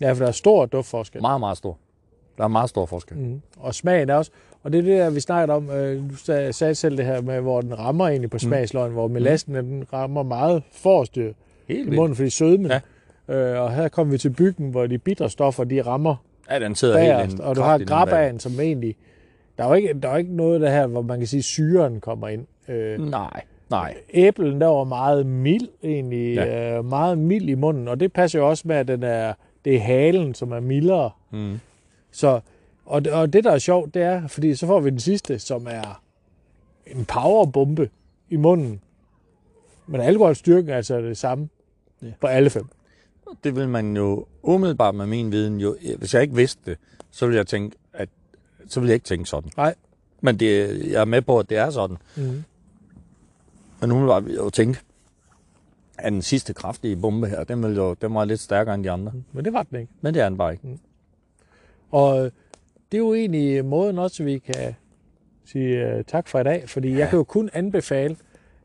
Speaker 2: ja, for der er stor duftforskel.
Speaker 3: Meget, meget stor. Der er meget stor forskel.
Speaker 2: Mm. Og smagen er også, og det er det, der, vi snakkede om, øh, du sag- sagde selv det her med, hvor den rammer egentlig på smagsløgn, hvor melassen den rammer meget forrest i
Speaker 3: Helt
Speaker 2: munden, fordi sødmen.
Speaker 3: Ja.
Speaker 2: Øh, og her kommer vi til byggen, hvor de bitre stoffer, de rammer
Speaker 3: Ja, den sidder helt
Speaker 2: bagerst,
Speaker 3: ind,
Speaker 2: og du har grabaen, som egentlig, der er jo ikke, der er jo ikke noget der her, hvor man kan sige, syren kommer ind. Øh,
Speaker 3: Nej, nej.
Speaker 2: æblen, der var meget mild egentlig, ja. Øh, meget mild i munden, og det passer jo også med, at den er, det er halen, som er mildere.
Speaker 3: Mm.
Speaker 2: Så, og, det- og det, der er sjovt, det er, fordi så får vi den sidste, som er en powerbombe i munden. Men alkoholstyrken er altså det samme
Speaker 3: Ja.
Speaker 2: på alle fem.
Speaker 3: Det vil man jo umiddelbart med min viden jo... Hvis jeg ikke vidste det, så ville jeg tænke, at... Så ville jeg ikke tænke sådan.
Speaker 2: Nej.
Speaker 3: Men det, jeg er med på, at det er sådan.
Speaker 2: Mm.
Speaker 3: Men umiddelbart vil jeg jo tænke, at den sidste kraftige bombe her, den, vil jo, den var lidt stærkere end de andre.
Speaker 2: Men det var den ikke.
Speaker 3: Men det er den bare ikke.
Speaker 2: Og øh, det er jo egentlig måden også, vi kan sige uh, tak for i dag, fordi ja. jeg kan jo kun anbefale,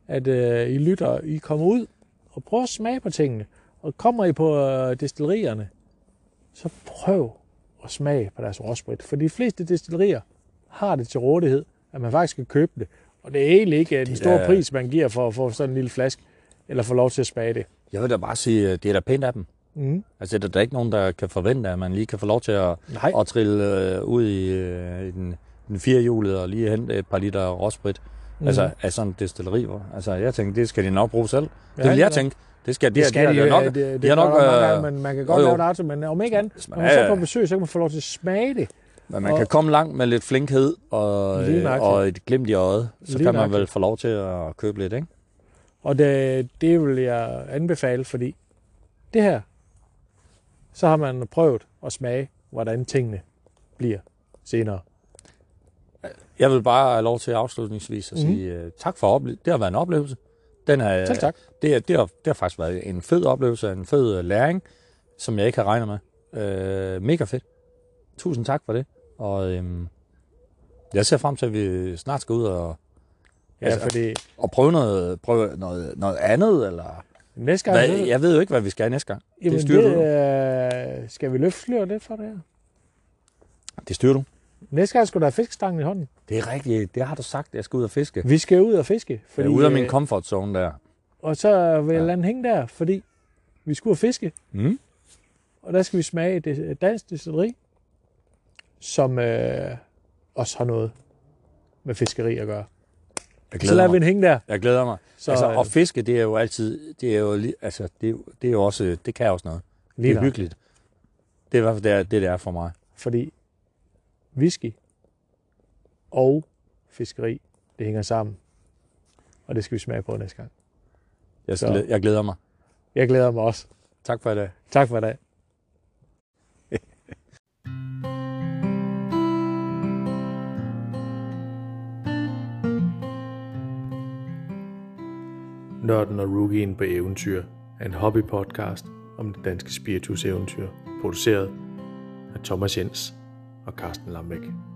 Speaker 2: at uh, I lytter, I kommer ud og prøver at smage på tingene. Og kommer I på uh, destillerierne, så prøv at smage på deres råsprit. For de fleste destillerier har det til rådighed, at man faktisk kan købe det. Og det er egentlig ikke uh, den
Speaker 3: Det
Speaker 2: store
Speaker 3: er-
Speaker 2: pris, man giver for at få sådan en lille flaske, eller få lov til at smage det.
Speaker 3: Jeg vil da bare sige, at det er da pænt af dem.
Speaker 2: Mm.
Speaker 3: Altså, det er der ikke nogen, der kan forvente, at man lige kan få lov til at,
Speaker 2: Nej,
Speaker 3: at trille øh, ud i, øh, i den, den firehjulede og lige hente et par liter råsprit. Mm. Altså, af sådan en destilleri. Hvor, altså, jeg tænkte, det skal de nok bruge selv. Ja, det vil jeg tænke. Det skal,
Speaker 2: Det skal de,
Speaker 3: har
Speaker 2: jo,
Speaker 3: nok,
Speaker 2: det, det,
Speaker 3: de har nok,
Speaker 2: mange
Speaker 3: øh,
Speaker 2: men man kan godt
Speaker 3: jo, jo.
Speaker 2: lave narto, men om ikke andet, når man så får besøg, så kan man få lov til at smage det.
Speaker 3: Men man
Speaker 2: Og-
Speaker 3: kan komme langt med lidt flinkhed og, øh, og et glimt i øjet. Så kan man vel få lov til at købe lidt, ikke?
Speaker 2: Og det, det vil jeg anbefale, fordi det her, så har man prøvet at smage, hvordan tingene bliver senere.
Speaker 3: Jeg vil bare have lov til afslutningsvis at
Speaker 2: Mhm.
Speaker 3: sige uh, tak for oplevelsen. Det har været en oplevelse. Den er,
Speaker 2: Selv tak.
Speaker 3: Det, er, det, har, det har faktisk været en fed oplevelse, en fed øh, læring, som jeg ikke har regnet med. Uh, mega fedt. Tusind tak for det. Og øhm, jeg ser frem til, at vi snart skal ud og,
Speaker 2: Ja,
Speaker 3: Altså,
Speaker 2: fordi
Speaker 3: og prøve, noget, prøve noget, noget andet. Eller,
Speaker 2: næste gang,
Speaker 3: hvad, jeg ved jo ikke, hvad vi skal næste gang.
Speaker 2: jamen,
Speaker 3: det styrer
Speaker 2: det,
Speaker 3: du.
Speaker 2: øh, skal vi løfte lidt for det her?
Speaker 3: Det styrer du.
Speaker 2: Næste gang skulle der have fiskestangen i hånden.
Speaker 3: Det er rigtigt. Det har du sagt. Jeg skal ud og fiske.
Speaker 2: Vi skal ud og fiske.
Speaker 3: Jeg
Speaker 2: Fordi,
Speaker 3: er ude af min
Speaker 2: øh,
Speaker 3: comfort zone der.
Speaker 2: Og så vil jeg
Speaker 3: Ja.
Speaker 2: lade den hænge der, fordi vi skal ud og fiske.
Speaker 3: Mm.
Speaker 2: Og der skal vi smage et et dansk destilleri, som øh, også har noget med fiskeri at gøre.
Speaker 3: Jeg
Speaker 2: Så lader vi
Speaker 3: mig.
Speaker 2: den hænge der.
Speaker 3: Jeg glæder mig.
Speaker 2: Så,
Speaker 3: Så, altså,
Speaker 2: øh,
Speaker 3: og fiske, det er jo altid, det er jo, altså, det, er jo- det er jo også, det kan også noget.
Speaker 2: lige
Speaker 3: det er hyggeligt. Det er i hvert fald det, er- det, det er for mig.
Speaker 2: Fordi whisky og fiskeri, det hænger sammen. Og det skal vi smage på næste gang.
Speaker 3: Jeg,
Speaker 2: Så-
Speaker 3: skal, jeg glæder mig.
Speaker 2: Jeg glæder mig også.
Speaker 3: Tak for i dag.
Speaker 2: Tak for i dag.
Speaker 1: Nørden og Rookien på eventyr er en hobbypodcast om det danske spiritus eventyr, produceret af Thomas Jens og Carsten Lambæk.